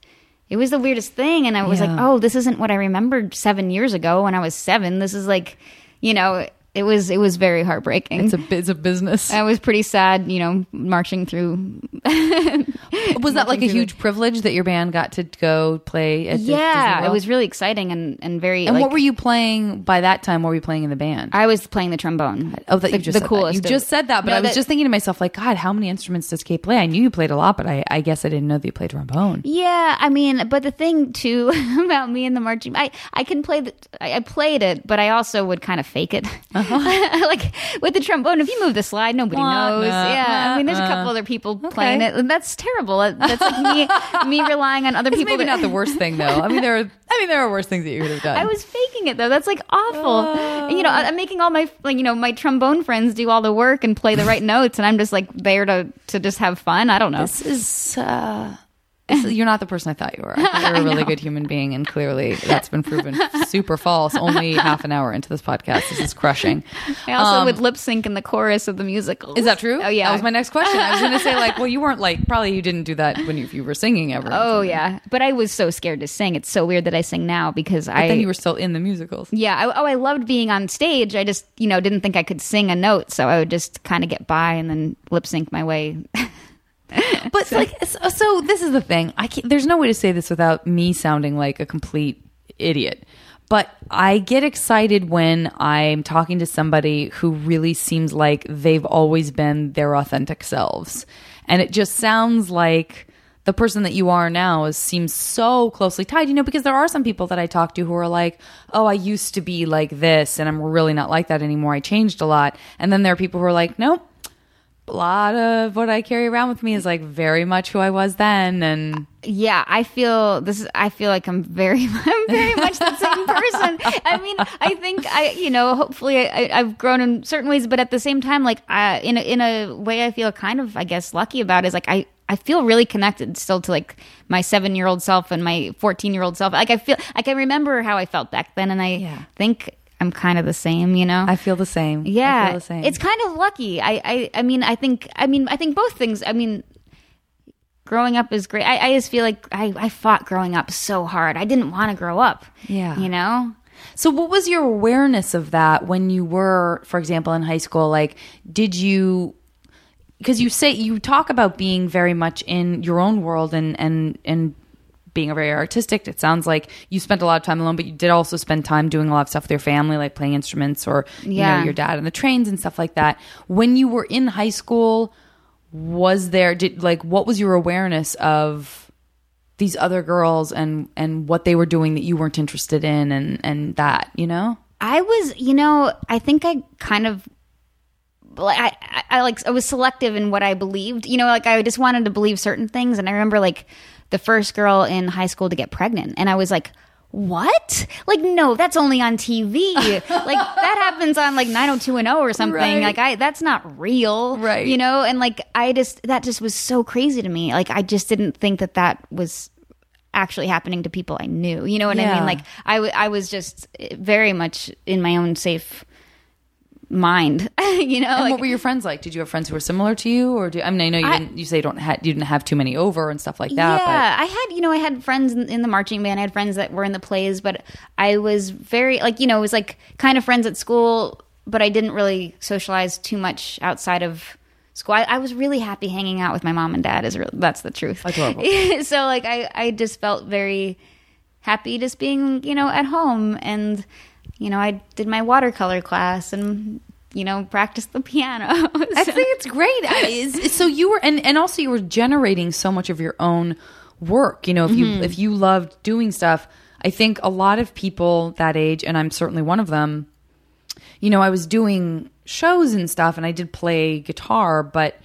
It was the weirdest thing, and I was like, "Oh, this isn't what I remembered seven years ago when I was seven. This is like, you know, it was it was very heartbreaking. it's a it's a business. I was pretty sad, you know, marching through. was that like a huge privilege that your band got to go play at Yeah, it was really exciting and and very. And like, what were you playing by that time? What were you playing in the band? I was playing the trombone. Oh, that the, you just the said coolest. That. You just said that, but No, I was that- just thinking to myself, like, God, how many instruments does Kate play? I knew you played a lot, but I, I guess I didn't know that you played trombone. Yeah, I mean, but the thing too about me and the marching, I I can play the, I, I played it, but I also would kind of fake it. Uh-huh. like with the trombone, if you move the slide, nobody Uh-huh. Knows. yeah, I mean, there's a couple other people playing it, and that's terrible. That's like me me relying on other It's people. maybe that- not the worst thing, though. I mean, there are, I mean, there are worse things that you could have done. I was faking it though. That's like awful. And, you know, I'm making all my like you know my trombone friends do all the work and play the right notes, and I'm just like there to to just have fun. I don't know. This is. Uh, this- you're not the person I thought you were. I thought you were a really good human being, and clearly that's been proven super false. Only half an hour into this podcast, this is crushing. I also Um, would lip sync in the chorus of the musical. Is that true? Oh yeah. that was my next question. I was going to say like, well, you weren't like probably you didn't do that when you, you were singing ever. Oh yeah, but I was so scared to sing. It's so weird that I sing now because I. then you were still in the musicals. yeah. I, oh, I loved being on stage. I just you know didn't think I could sing a note, so I would just kind of get by and then lip sync my way. But like, so, uh, so this is the thing. I can't, there's no way to say this without me sounding like a complete idiot. But I get excited when I'm talking to somebody who really seems like they've always been their authentic selves, and it just sounds like the person that you are now is seems so closely tied. You know, because there are some people that I talk to who are like, "Oh, I used to be like this, and I'm really not like that anymore. I changed a lot." And then there are people who are like, "Nope." A lot of what I carry around with me is like very much who I was then, and Yeah, I feel this is. I feel like I'm very, I'm very much the same person. I mean, I think I, you know, hopefully I, I've grown in certain ways, but at the same time, like, I, in a, in a way, I feel kind of, I guess, lucky about is like I. I feel really connected still to like my seven year old self and my 14 year old self. Like I feel like I remember how I felt back then. And I Yeah. think I'm kind of the same, you know? I feel the same. I Yeah, feel the same. it's kind of lucky. I, I, I mean, I think, I mean, I think both things. I mean, growing up is great. I, I just feel like I, I fought growing up so hard. I didn't want to grow up. Yeah. you know. So, what was your awareness of that when you were, for example, in high school? Like, did you? Because you say you talk about being very much in your own world and and and being a very artistic. It sounds like you spent a lot of time alone, but you did also spend time doing a lot of stuff with your family, like playing instruments or you Yeah. know your dad on the trains and stuff like that. When you were in high school, was there did like what was your awareness of these other girls and and what they were doing that you weren't interested in and and that you know? I was, you know, I think I kind of like I, I, I like I was selective in what I believed. You know, like I just wanted to believe certain things. And I remember like the first girl in high school to get pregnant, and I was like. What? Like, no, that's only on TV. like, that happens on like 90210 or something. Right. Like, I, that's not real. Right. You know? And like, I just, that just was so crazy to me. Like, I just didn't think that that was actually happening to people I knew. You know what I mean? Like I, w- I was just very much in my own safe mind. you know, And like, what were your friends like? Did you have friends who were similar to you, or do I mean I know you I- didn't? You say you don't ha- you didn't have too many over and stuff like that. yeah, I had you know I had friends in, in the marching band. I had friends that were in the plays, but I was very like you know it was like kind of friends at school, but I didn't really socialize too much outside of school. I, I was really happy hanging out with my mom and dad. Is real, that's the truth. Adorable. so like I I just felt very happy just being you know at home and you know I did my watercolor class and you know practiced the piano. I think it's great. I- so you were, and and also you were generating so much of your own work. You know, if you mm-hmm. if you loved doing stuff, I think a lot of people that age, and I'm certainly one of them. You know, I was doing shows and stuff, and I did play guitar, but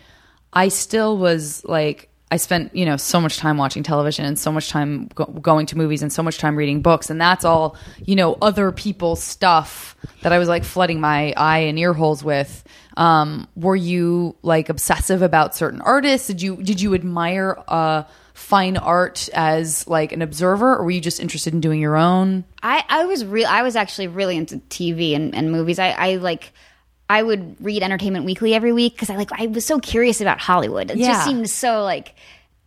I still was like. I spent, you know, so much time watching television and so much time go- going to movies and so much time reading books, and that's all, you know, other people's stuff that I was like flooding my eye and ear holes with. Um, were you like obsessive about certain artists? Did you did you admire uh, fine art as like an observer, or were you just interested in doing your own? I, I was real. I was actually really into TV and, and movies. I, I like. I would read Entertainment Weekly every week because I like. I was so curious about Hollywood. It Yeah. just seemed so like,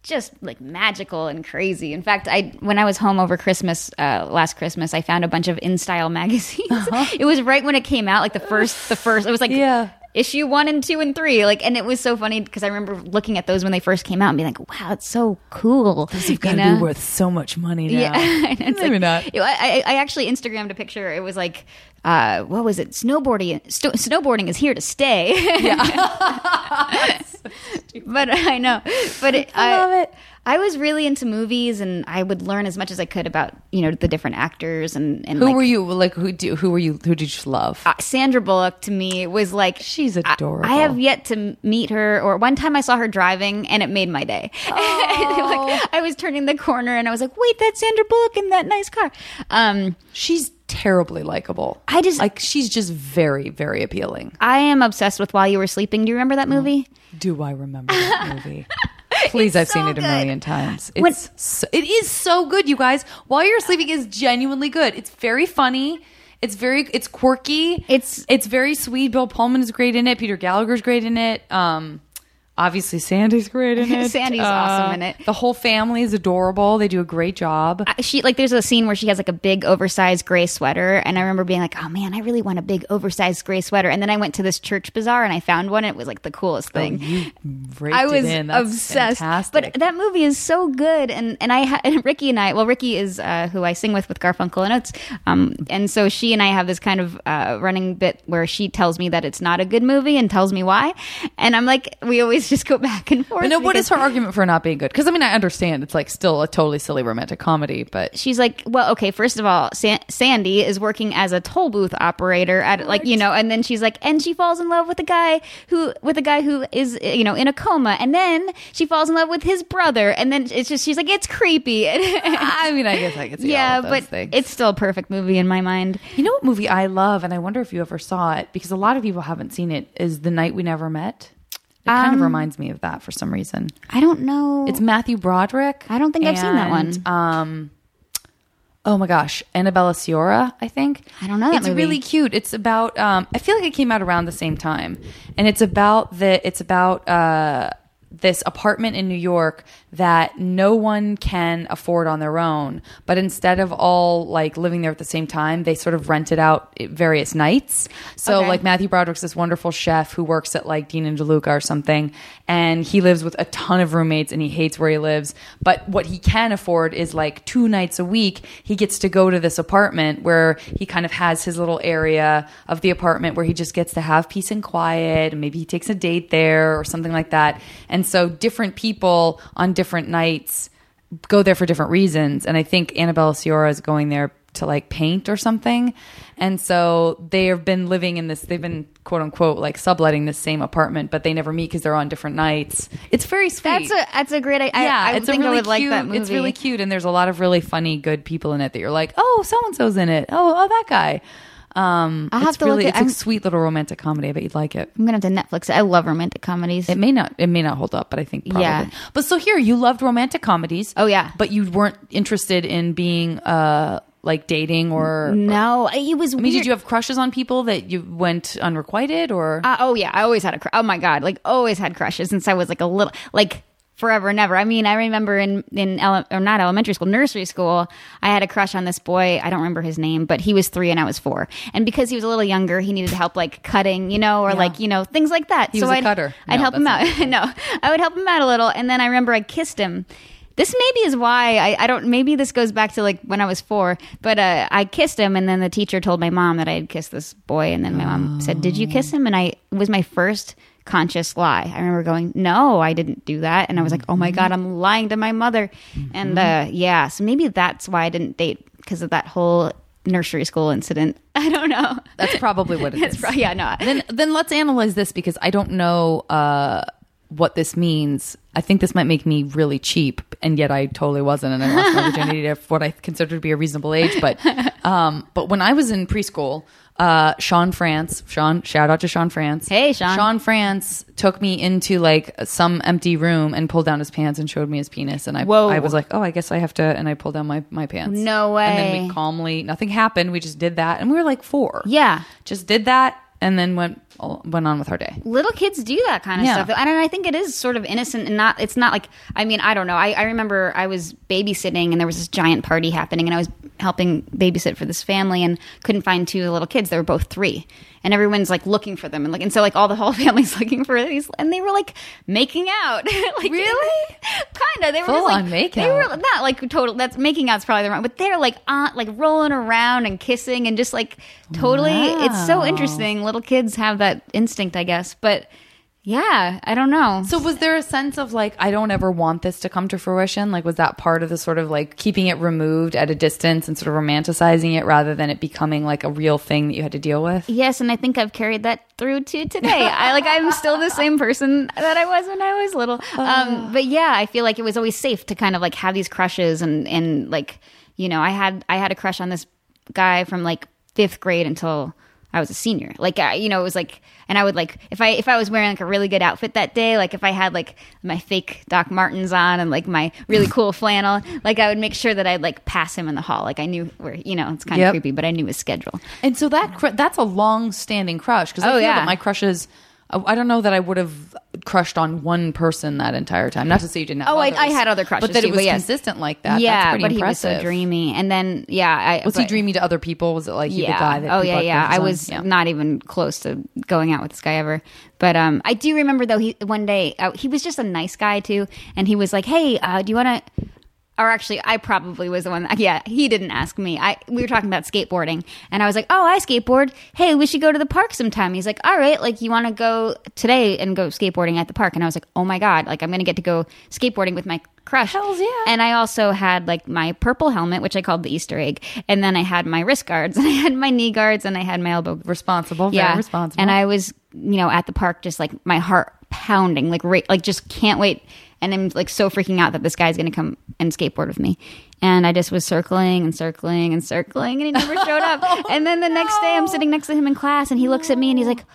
just like magical and crazy. In fact, I when I was home over Christmas uh, last Christmas, I found a bunch of In Style magazines. It was right when it came out, like the first, the first. It was like Yeah. Issue one and two and three. Like, and it was so funny because I remember looking at those when they first came out and being like, "Wow, it's so cool." Got to You know? be worth so much money now. Yeah, it's Maybe like- not. I, I actually Instagrammed a picture. It was like, uh, what was it? Snowboarding. Sto- snowboarding is here to stay. but I know. But it, I love it. I was really into movies, and I would learn as much as I could about you know the different actors and and Who like, were you like? Who do, who were you? Who did you love? uh, Sandra Bullock to me was like She's adorable. I, have yet to meet her, or one time I saw her driving, and it made my day. Oh. like I was turning the corner, and I was like, "Wait, that's Sandra Bullock in that nice car." Um, she's terribly likable. I just- like she's just very very appealing. I am obsessed with While You Were Sleeping. Do you remember that movie? Do I remember that movie? Please, I've seen so it a good. million times. It's When- so, it is so good, you guys. While you're sleeping is genuinely good. It's very funny. It's very it's quirky. It's- it's very sweet. Bill Pullman is great in it. Peter Gallagher's great in it. Um, obviously Sandy's great in it. Uh, Sandy's awesome in it. The whole family is adorable. They do a great job. I- She like there's a scene where she has like a big oversized gray sweater, and I remember being like, "Oh man, I really want a big oversized gray sweater." And then I went to this church bazaar and I found one. And it was like the coolest thing. Oh, I was it in. That's obsessed. Fantastic. But that movie is so good, and and I ha- and Riki and I. Well, Riki is uh, who I sing with with Garfunkel and Oates, um, and so she and I have this kind of uh, running bit where she tells me that it's not a good movie and tells me why, and I'm like, we always just go back and forth. No, what is her argument for not being good? Because I mean, I understand it's like still a totally silly romantic comedy, but She's like, well, okay. First of all, San- Sandy is working as a toll booth operator at like you know, and then she's like, and she falls in love with a guy who with a guy who is you know in a coma, and then she falls in love with his brother, and then it's just she's like, it's creepy. I mean, I guess I could see yeah, all of those but things. it's still a perfect movie in my mind. you know what movie I love, and I wonder if you ever saw it because a lot of people haven't seen it. Is The Night We Never Met? It kind Um, of reminds me of that for some reason. I don't know. It's Matthew Broderick. I don't think I've seen that and, Um, oh my gosh, Annabella Sciorra. I think I don't know that It's movie. really cute. It's about. Um, I feel like it came out around the same time, and it's about the. It's about uh, this apartment in New York that no one can afford on their own. But instead of all like living there at the same time, they sort of rent it out various nights. So Okay. like Matthew Broderick's this wonderful chef who works at like Dean and DeLuca or something, and he lives with a ton of roommates and he hates where he lives. But what he can afford is like two nights a week he gets to go to this apartment where he kind of has his little area of the apartment where he just gets to have peace and quiet, and maybe he takes a date there or something like that. And so different people on different nights go there for different reasons. And I think Annabella Sciorra is going there to like paint or something. And so they have been living in this, they've been quote unquote like subletting this same apartment, but they never meet because they're on different nights. It's very sweet. That's a that's a great. idea. yeah, I, I it's think a really I would like that movie. It's really cute, and there's a lot of really funny, good people in it that you're like, oh, so and so's in it. Oh, oh, that guy. Um, I'll have it's to look really, at- it's a I'm- sweet little romantic comedy. I bet you'd like it. I'm gonna have to Netflix. it. I love romantic comedies. It may not. It may not hold up, but I think probably. Yeah. But so here, you loved romantic comedies. Oh, yeah. But you weren't interested in being uh like dating or. no, it was. I mean, did you have crushes on people that you went unrequited or? Uh, oh yeah, I always had a crush. Oh my god, like always had crushes since I was like a little like forever and ever. I mean, I remember in in ele- or not elementary school, nursery school, I had a crush on this boy. I don't remember his name, but he was three and I was four. And because he was a little younger, he needed help like cutting, you know, or like you know things like that. He was a I'd, cutter. I'd No, help him out. no, I would help him out a little, and then I remember I kissed him. This maybe is why I, I don't. Maybe this goes back to like when I was four. But uh, I kissed him, and then the teacher told my mom that I had kissed this boy, and then my mom said, "Did you kiss him?" And I it was my first conscious lie. I remember going, "No, I didn't do that," and I was like, "Oh my god, I'm lying to my mother." And uh, yeah, so maybe that's why I didn't date because of that whole nursery school incident. I don't know. That's probably what It's pro- yeah, no. then then let's analyze this because I don't know uh, what this means. I think this might make me really cheap, and yet I totally wasn't, and I lost my virginity at what I consider to be a reasonable age. But um, but when I was in preschool, uh, Sean France, Sean, shout out to Sean France. Hey, Sean. Sean France took me into like some empty room and pulled down his pants and showed me his penis, and I Whoa. I was like, oh, I guess I have to, and I pulled down my my pants. No way. And then we calmly, nothing happened. We just did that, and we were like four Yeah. just did that and then went went on with our day. little kids do that kind of Yeah. stuff and I think it is sort of innocent and not it's not like i mean i don't know I, I remember i was babysitting and there was this giant party happening and i was helping babysit for this family and couldn't find two little kids they were both three and everyone's like looking for them. And like and so like all the whole family's looking for these and they were like making out. Like Really? kind of they were Full just like on make they were not like total that's making out's probably the wrong but they're like uh, like rolling around and kissing and just like totally it's so interesting. Little kids have that instinct i guess but yeah i don't know So was there a sense of like I don't ever want this to come to fruition? Like was that part of the sort of like keeping it removed at a distance and sort of romanticizing it rather than it becoming like a real thing that you had to deal with? yes and i think i've carried that through to today i like i'm still the same person that i was when i was little um but yeah i feel like it was always safe to kind of like have these crushes and and like you know i had i had a crush on this guy from like fifth grade until I was a senior. Like, I, you know, it was like, and I would like, if I, if I was wearing like a really good outfit that day, like if I had like my fake Doc Martens on and like my really cool flannel, like I would make sure that I'd like pass him in the hall. Like I knew where, you know, it's kind of Yep. creepy, but I knew his schedule. And so that cr- that's a long standing crush because I Oh, feel yeah. that my crushes. I I don't know that I would have crushed on one person that entire time. Not to say you didn't. Have Oh, I- others, I had other crushes but that too, it was yes. consistent like that. yeah, that's pretty but impressive. he was so dreamy. And then, yeah, I Was he dreamy to other people? Was it like he yeah. the guy that? oh yeah, yeah. I was Yeah. not even close to going out with this guy ever. But um, I do remember though. He one day uh, he was just a nice guy too, and he was like, "Hey, uh, do you want to?" Or actually, I probably was the one. That, yeah, he didn't ask me. I we were talking about skateboarding, and I was like, "Oh, I skateboard. Hey, we should go to the park sometime." He's like, "All right, like you want to go today and go skateboarding at the park?" And I was like, "Oh my god, like I'm gonna get to go skateboarding with my crush." Hells yeah. And I also had like my purple helmet, which I called the Easter egg, and then I had my wrist guards, and I had my knee guards, and I had my elbow responsible. Very responsible. and I was, you know, at the park, just like my heart pounding, like right, like just can't wait. And I'm like so freaking out that this guy's to come and skateboard with me. And I just was circling and circling and circling, and he never showed up. and then the next day, I'm sitting next to him in class, and he looks at me and he's like,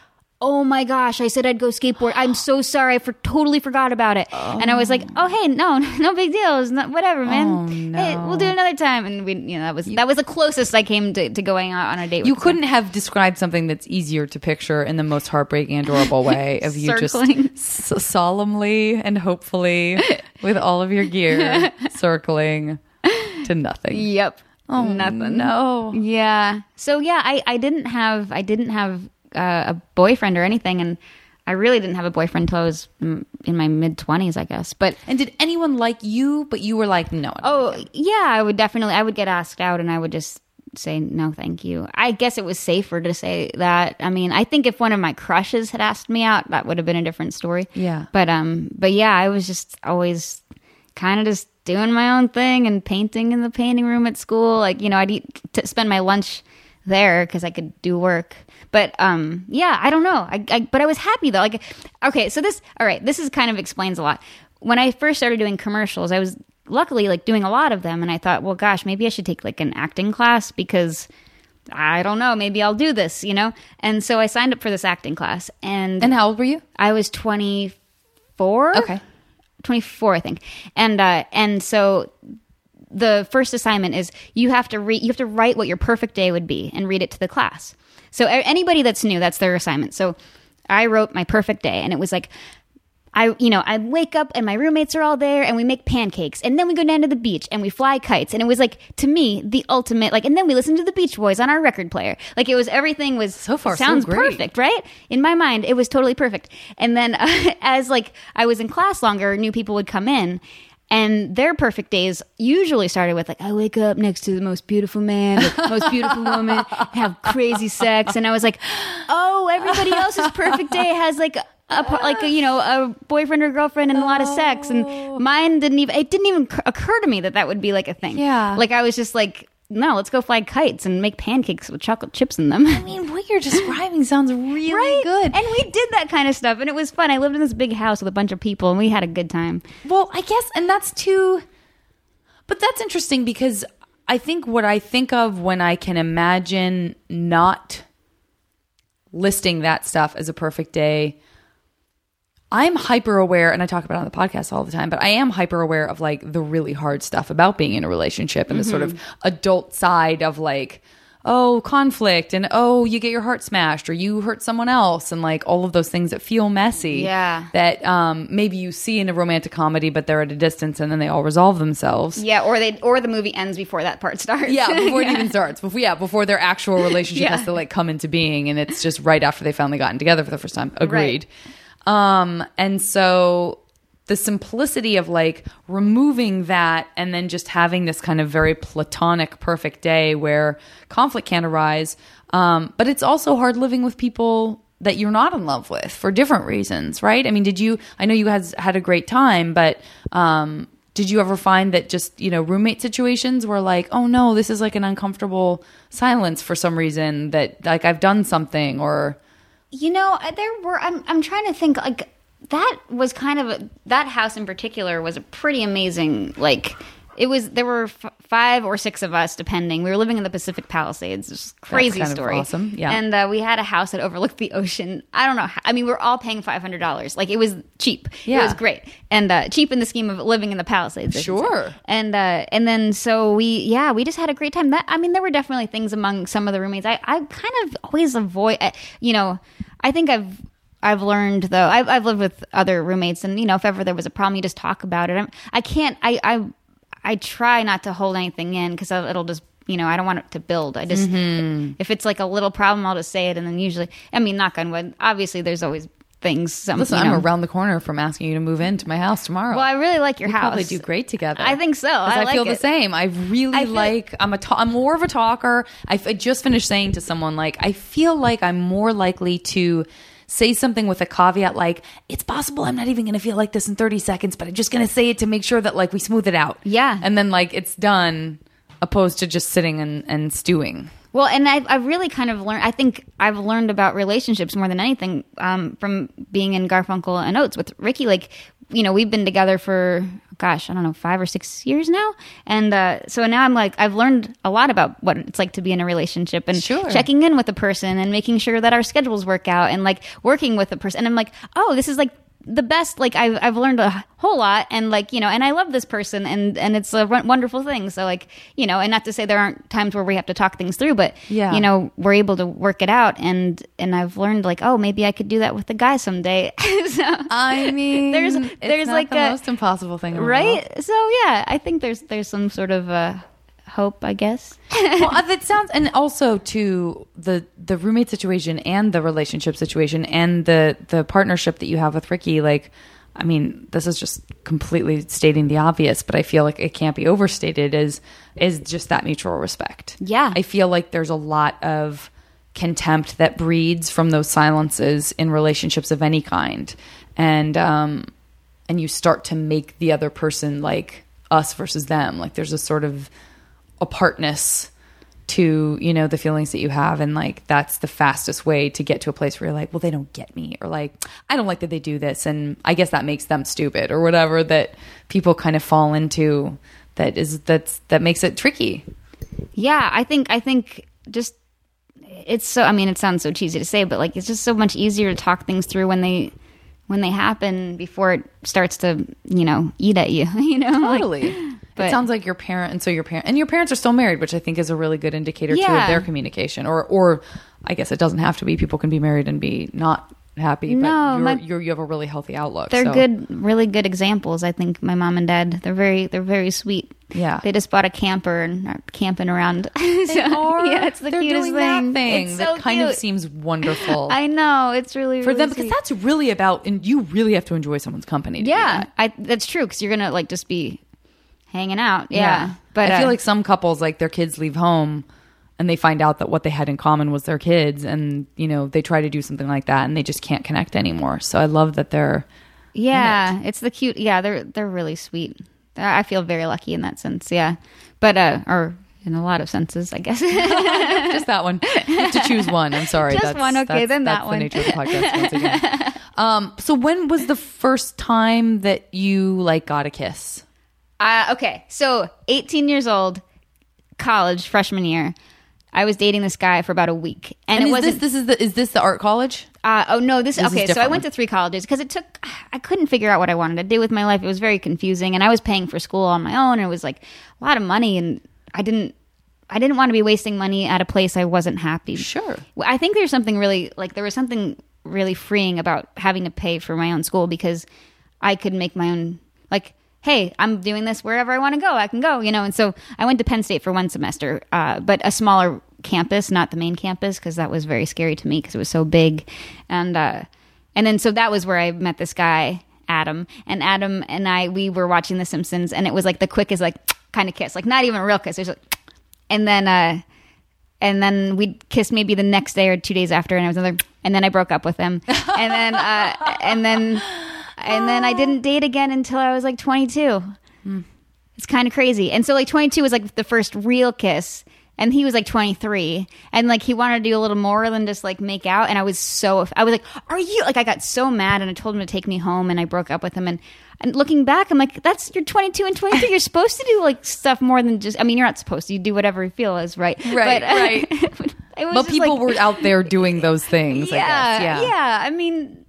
oh my gosh, I said I'd go skateboard. I'm so sorry. I for, totally forgot about it. And I was like, oh, hey, no, no big deal. It's not, whatever, oh, man. Oh, Hey, we'll do it another time. And we, you know, that was, that was the closest I came to, to going out on a date with You couldn't have described something that's easier to picture in the most heartbreaking, adorable way of you just s- solemnly and hopefully with all of your gear circling to nothing. Yep. Oh, Nothing. No. Yeah. So yeah, I, I didn't have I didn't have uh, a boyfriend or anything, and I really didn't have a boyfriend until I was in my mid twenties, I guess. But And did anyone like you, but you were like, no. Oh like yeah, I would definitely I would get asked out, and I would just say no, thank you. I guess it was safer to say that. I mean, I think if one of my crushes had asked me out, that would have been a different story. Yeah. But um, but yeah, I was just always kind of just doing my own thing and painting in the painting room at school. Like you know, I'd eat to spend my lunch there because I could do work. But um, yeah, I don't know. I, I but I was happy though. Like okay, so this all right. This is kind of explains a lot. When I first started doing commercials, I was luckily like doing a lot of them, and I thought, well, gosh, maybe I should take like an acting class because. I don't know. Maybe I'll do this, you know? And so I signed up for this acting class and, And how old were you? I was 24. Okay. 24 i think and uh and so the first assignment is you have to read you have to write what your perfect day would be and read it to the class so a- anybody that's new that's their assignment so i wrote my perfect day and it was like I, you know, I wake up and my roommates are all there and we make pancakes and then we go down to the beach and we fly kites. And it was like, to me, the ultimate, like, and then we listen to the Beach Boys on our record player. Like it was, everything was, So far, so sounds great. perfect, right? In my mind, it was totally perfect. And then uh, as like I was in class longer, new people would come in. And their perfect days usually started with like, I wake up next to the most beautiful man, the most beautiful woman, have crazy sex, and I was like, oh, everybody else's perfect day has like a like a, you know a boyfriend or girlfriend and a lot of sex, and oh. mine didn't even it didn't even occur to me that that would be like a thing. Yeah. like I was just like, no, let's go fly kites and make pancakes with chocolate chips in them. I mean, what you're describing sounds really good. And we did that kind of stuff, and it was fun. I lived in this big house with a bunch of people, and we had a good time. Well, I guess, and that's too. But that's interesting because I think what I think of when I can imagine not listing that stuff as a perfect day, I'm hyper aware, and I talk about it on the podcast all the time, but I am hyper aware of like the really hard stuff about being in a relationship and the sort of adult side of like, oh, conflict and oh, you get your heart smashed or you hurt someone else and like all of those things that feel messy. Yeah. That um, maybe you see in a romantic comedy, but they're at a distance and then they all resolve themselves. Yeah, or they or the movie ends before that part starts. Yeah, before it even starts. Before yeah, before their actual relationship Yeah. has to like come into being, and it's just right after they finally gotten together for the first time. Agreed. Um, and so the simplicity of like removing that and then just having this kind of very platonic, perfect day where conflict can't arise. Um, but it's also hard living with people that you're not in love with for different reasons, right? I mean, did you? I know you has had a great time, but um, did you ever find that just you know roommate situations were like, oh no, this is like an uncomfortable silence for some reason that like I've done something or You know, there were. I'm. I'm trying to think. Like that was kind of a, that house in particular was a pretty amazing. Like it was. There were f- five or six of us, depending. We were living in the Pacific Palisades. It's a crazy story. awesome, yeah. And uh, we had a house that overlooked the ocean. I don't know. How, I mean, we are all paying five hundred dollars. Like it was cheap. Yeah. It was great and uh, cheap in the scheme of living in the Palisades. I should say. Sure. And uh, and then so we yeah we just had a great time. That I mean there were definitely things among some of the roommates. I I kind of always avoid uh, you know I think I've I've learned though I've I've lived with other roommates and you know if ever there was a problem you just talk about it. I'm, I can't I I I try not to hold anything in because it'll just you know I don't want it to build. I just mm-hmm. if it's like a little problem I'll just say it and then usually I mean knock on wood obviously there's always things some listen, you I'm know. around the corner from asking you to move into my house tomorrow. well I really like your house. we house. probably do great together. I think so. I I, like feel the same. I really I like. I'm a. I'm more of a talker. I, f- I just finished saying to someone like I feel like I'm more likely to say something with a caveat like it's possible I'm not even going to feel like this in 30 seconds, but I'm just going to say it to make sure that like we smooth it out. Yeah. and then like it's done, opposed to just sitting and, and stewing. Well, and I've, I've really kind of learned. I think I've learned about relationships more than anything um, from being in Garfunkel and Oates with Riki. Like you know, we've been together for gosh, I don't know, five or six years now, and uh, so now I'm like, I've learned a lot about what it's like to be in a relationship and Sure. checking in with a person and making sure that our schedules work out and like working with a person. And I'm like, oh, this is like the best. Like I've I've learned a whole lot, and like you know, and I love this person, and and it's a wonderful thing. So like you know, and not to say there aren't times where we have to talk things through, but Yeah. you know, we're able to work it out, and and I've learned like, oh, maybe I could do that with the guy someday. so I mean, There's- there's like the a- most impossible thing, in the world. right. So yeah, I think there's there's some sort of uh, hope, I guess. well, uh, that sounds, and also to the the roommate situation and the relationship situation and the the partnership that you have with Riki. Like, I mean, this is just completely stating the obvious, but I feel like it can't be overstated. Is is just that mutual respect? Yeah. I feel like there's a lot of contempt that breeds from those silences in relationships of any kind, and um, and you start to make the other person like us versus them. Like there's a sort of apartness to you know the feelings that you have. And like that's the fastest way to get to a place where you're like well they don't get me or like i don't like that they do this. And i guess that makes them stupid or whatever that people kind of fall into that is that's that makes it tricky. Yeah, I think I think just it's so I mean it sounds so cheesy to say, but like it's just so much easier to talk things through when they when they happen before it starts to, you know, eat at you, you know? Like- totally but- it sounds like your parent and so your parent and your parents are still married which i think is a really good indicator too Yeah. of their communication or or i guess it doesn't have to be people can be married and be not happy but No, you're, my- you're you have a really healthy outlook they're so- good really good examples, I think my mom and dad. They're very they're very sweet. Yeah. They just bought a camper and are camping around. They So, are. Yeah, it's the They're cutest doing thing. That thing It's that so kind of seems wonderful I know. It's really, for really them because that's really about, and you really have to enjoy someone's company. Yeah. I, that's true because you're gonna like just be hanging out. Yeah, but I feel uh, like some couples, like their kids leave home, and they find out that what they had in common was their kids, and you know they try to do something like that, and they just can't connect anymore. So I love that they're. yeah, it's the cute. Yeah, they're they're really sweet. I feel very lucky in that sense. Yeah, but uh, or in a lot of senses, I guess. Just that one. To choose one. I'm sorry. Just that's, one, okay, that's, then that that's one. the nature of the podcast once again. Um, so when was the first time that you like got a kiss? Uh, okay, so 18 years old, college freshman year. I was dating this guy for about a week, and, And it wasn't. this this is the is this the art college? Uh, oh no, this, This is okay. So I went to three colleges because it took. I couldn't figure out what I wanted to do with my life. It was very confusing, and I was paying for school on my own. And it was like a lot of money, and I didn't. I didn't want to be wasting money at a place I wasn't happy. Sure. I think there's something really like there was something really freeing about having to pay for my own school because I could make my own like. Hey, I'm doing this wherever I want to go. I can go, you know. And so I went to Penn State for one semester, uh, but a smaller campus, not the main campus, because that was very scary to me because it was so big. And uh, and then so that was where I met this guy, Adam. And Adam and I, we were watching The Simpsons, and it was like the quickest, like kind of kiss, like not even a real kiss. It was like, and then uh, and then we kissed maybe the next day or two days after, and I was another, and then I broke up with him, and then uh, and then and then I didn't date again until I was like 22. It's kind of crazy, and so like 22 was like the first real kiss. And he was like 23, and like he wanted to do a little more than just like make out. And I was so, I was like, "Are you?" Like I got so mad, and I told him to take me home, and I broke up with him. And and looking back, I'm like, "That's you're 22 and 23. You're supposed to do like stuff more than just. I mean, you're not supposed to. You do whatever you feel is right. Right, But, right. it was But people like- were out there doing those things. I yeah, guess. Yeah. yeah. I mean,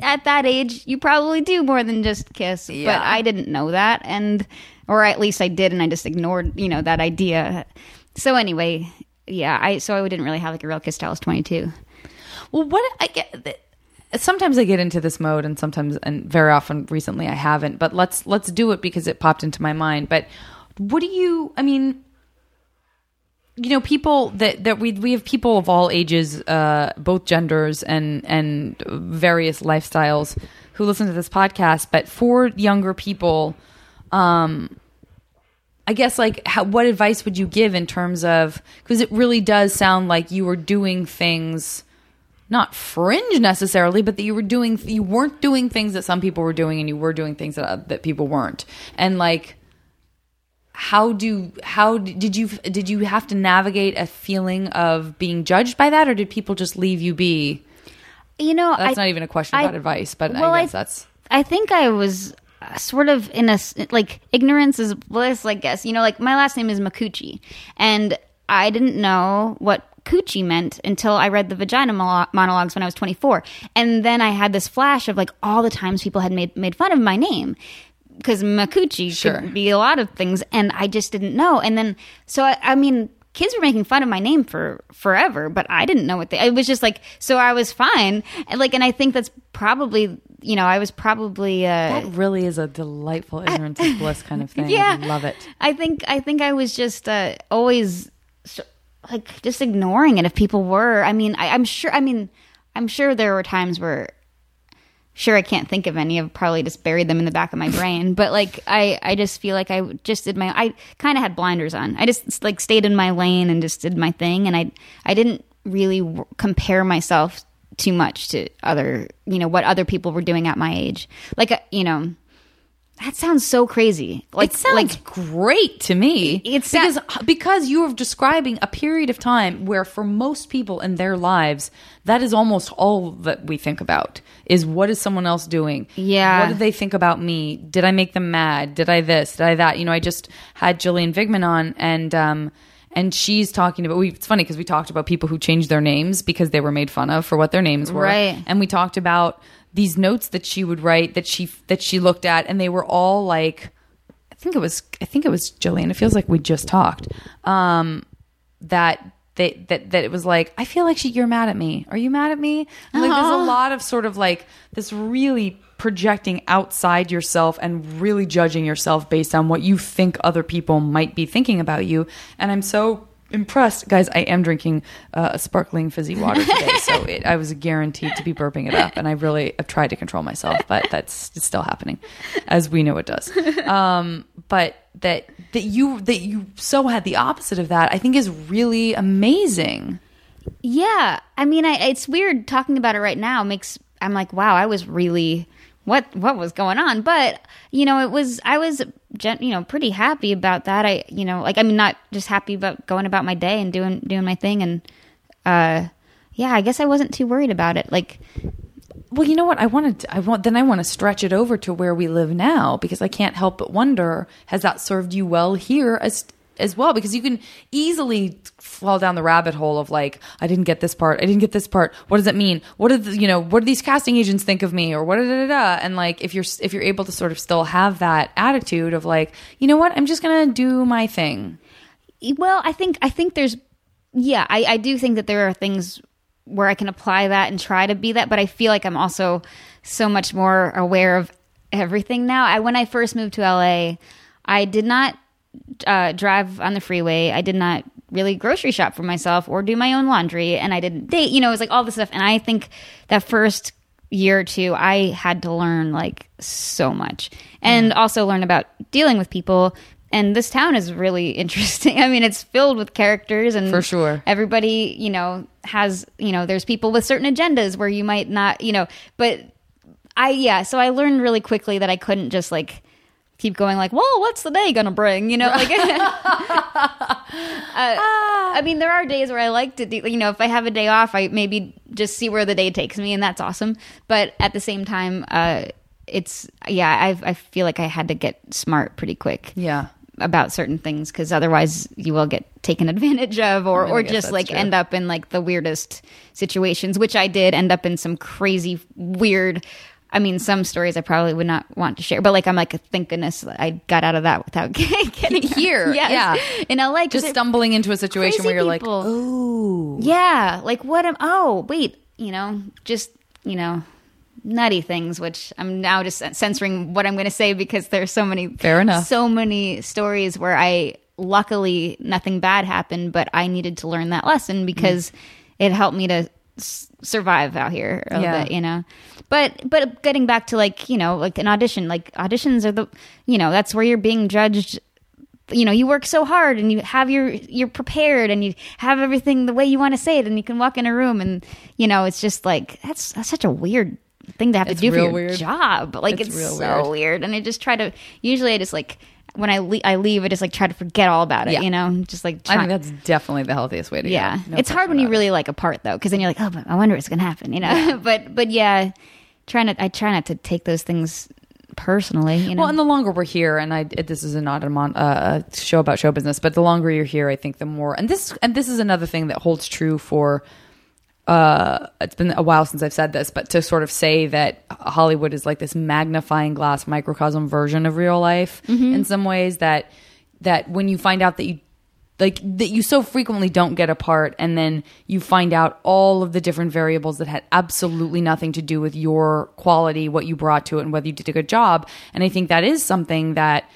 at that age, you probably do more than just kiss. Yeah. But I didn't know that, and or at least I did, and I just ignored, you know, that idea. So anyway, yeah. I so I didn't really have like a real kiss till I was twenty two. Well, what I get. Sometimes I get into this mode, and sometimes, and very often recently, I haven't. But let's let's do it because it popped into my mind. But what do you? I mean, you know, people that that we we have people of all ages, uh, both genders, and and various lifestyles who listen to this podcast. But for younger people, um, I guess like how, what advice would you give in terms of because it really does sound like you were doing things not fringe necessarily, but that you were doing you weren't doing things that some people were doing, and you were doing things that that people weren't, and like how do how did you did you have to navigate a feeling of being judged by that, or did people just leave you be? You know, That's I, not even a question I- about advice, but well, I I- guess that's I think I was sort of in a like ignorance is bliss. I guess you know, like my last name is Micucci, and I didn't know what coochie meant until I read the vagina monologues when I was 24, and then I had this flash of like all the times people had made made fun of my name. Because Micucci Sure. could be a lot of things, and I just didn't know. And then, so I, I mean, kids were making fun of my name for forever, but I didn't know what they. It was just like so. I was fine, and like, and I think that's probably you know I was probably uh, That really is a delightful ignorance is bliss kind of thing. yeah, I love it. I think I think I was just uh, always like just ignoring it. If people were, I mean, I, I'm sure. I mean, I'm sure there were times where. Sure, I can't think of any. I've probably just buried them in the back of my brain. But like, I, I just feel like I just did my. I kind of had blinders on. I just like stayed in my lane and just did my thing, and I, I didn't really w- compare myself too much to other, you know, what other people were doing at my age. Like, uh, you know, that sounds so crazy. Like, it sounds like great to me. It's because because you are describing a period of time where, for most people in their lives, that is almost all that we think about is what is someone else doing? Yeah. what did they think about me? Did I make them mad? Did I this? Did I that? You know, I just had Gillian Vigman on, and um, and she's talking about. We, it's funny because we talked about people who changed their names because they were made fun of for what their names were, Right. and we talked about these notes that she would write that she that she looked at, and they were all like. I think it was I think it was Gillian. It feels like we just talked. Um, that they that that it was like I feel like she you're mad at me. Are you mad at me? And, Like there's a lot of sort of like this really projecting outside yourself and really judging yourself based on what you think other people might be thinking about you. And I'm so impressed, guys. I am drinking uh, a sparkling fizzy water today, so it, I was guaranteed to be burping it up, and I really have tried to control myself, but that's it's still happening, as we know it does. Um, but that that you that you so had the opposite of that, I think is really amazing. Yeah, I mean, I, it's weird talking about it right now. Makes I'm like, wow, I was really what what was going on? But you know, it was I was you know pretty happy about that. I you know like I mean not just happy about going about my day and doing doing my thing and uh yeah, I guess I wasn't too worried about it. Like Well, you know what? I wanted. To, I want. Then I want to stretch it over to where we live now because I can't help but wonder: has that served you well here as as well? Because you can easily fall down the rabbit hole of like, I didn't get this part. I didn't get this part. What does it mean? What did you know? What do these casting agents think of me? Or what? Da, da, da. And like, if you're if you're able to sort of still have that attitude of like, you know what? I'm just gonna do my thing. Well, I think I think there's yeah, I, I do think that there are things where I can apply that and try to be that, but I feel like I'm also so much more aware of everything now. I when I first moved to LA, I did not uh, drive on the freeway. I did not really grocery shop for myself or do my own laundry, and I didn't date. You know, it was like all this stuff. And I think that first year or two, I had to learn like so much, and also learn about dealing with people. And this town is really interesting. I mean, it's filled with characters, and For sure. everybody, you know, has you know, there's people with certain agendas where you might not, you know, but I yeah, so I learned really quickly that I couldn't just like keep going like, well, what's the day gonna bring? You know, like. uh, I mean, there are days where I like to do. You know, if I have a day off, I maybe just see where the day takes me, and that's awesome. But at the same time, uh, it's yeah, I I feel like I had to get smart pretty quick Yeah. about certain things because otherwise you will get taken advantage of or, I or just like true. end up in like the weirdest situations which i did end up in some crazy weird i mean some stories i probably would not want to share but like i'm like thank goodness i got out of that without getting Here, Yes. yeah. in la Just stumbling into a situation where you're people. like, oh, yeah like what am oh wait you know just you know nutty things which i'm now just censoring what i'm going to say because there's so many Fair enough. so many stories where i luckily nothing bad happened but i needed to learn that lesson because mm. it helped me to s- survive out here a Yeah. bit, you know but but getting back to like you know like an audition like auditions are the you know that's where you're being judged you know you work so hard and you have your you're prepared and you have everything the way you want to say it and you can walk in a room and you know it's just like that's, that's such a weird thing to have It's to do for your weird. job like It's it's, so weird. weird. and i just try to usually i just like when i, le- I leave i just like try to forget all about it Yeah. you know just like I try- think that's definitely the healthiest way to yeah go. No it's hard when you really like a part though because then you're like oh but i wonder what's gonna happen you know but but yeah try not I try not to take those things personally. You know, Well, and the longer we're here, and I this is not a, mon, uh, a show about show business, but the longer you're here, I think the more. And this and this is another thing that holds true for. Uh, it's been a while since I've said this, but to sort of say that Hollywood is like this magnifying glass microcosm version of real life in some ways that that when you find out that you like that you so frequently don't get a part and then you find out all of the different variables that had absolutely nothing to do with your quality what you brought to it and whether you did a good job. And i think that is something that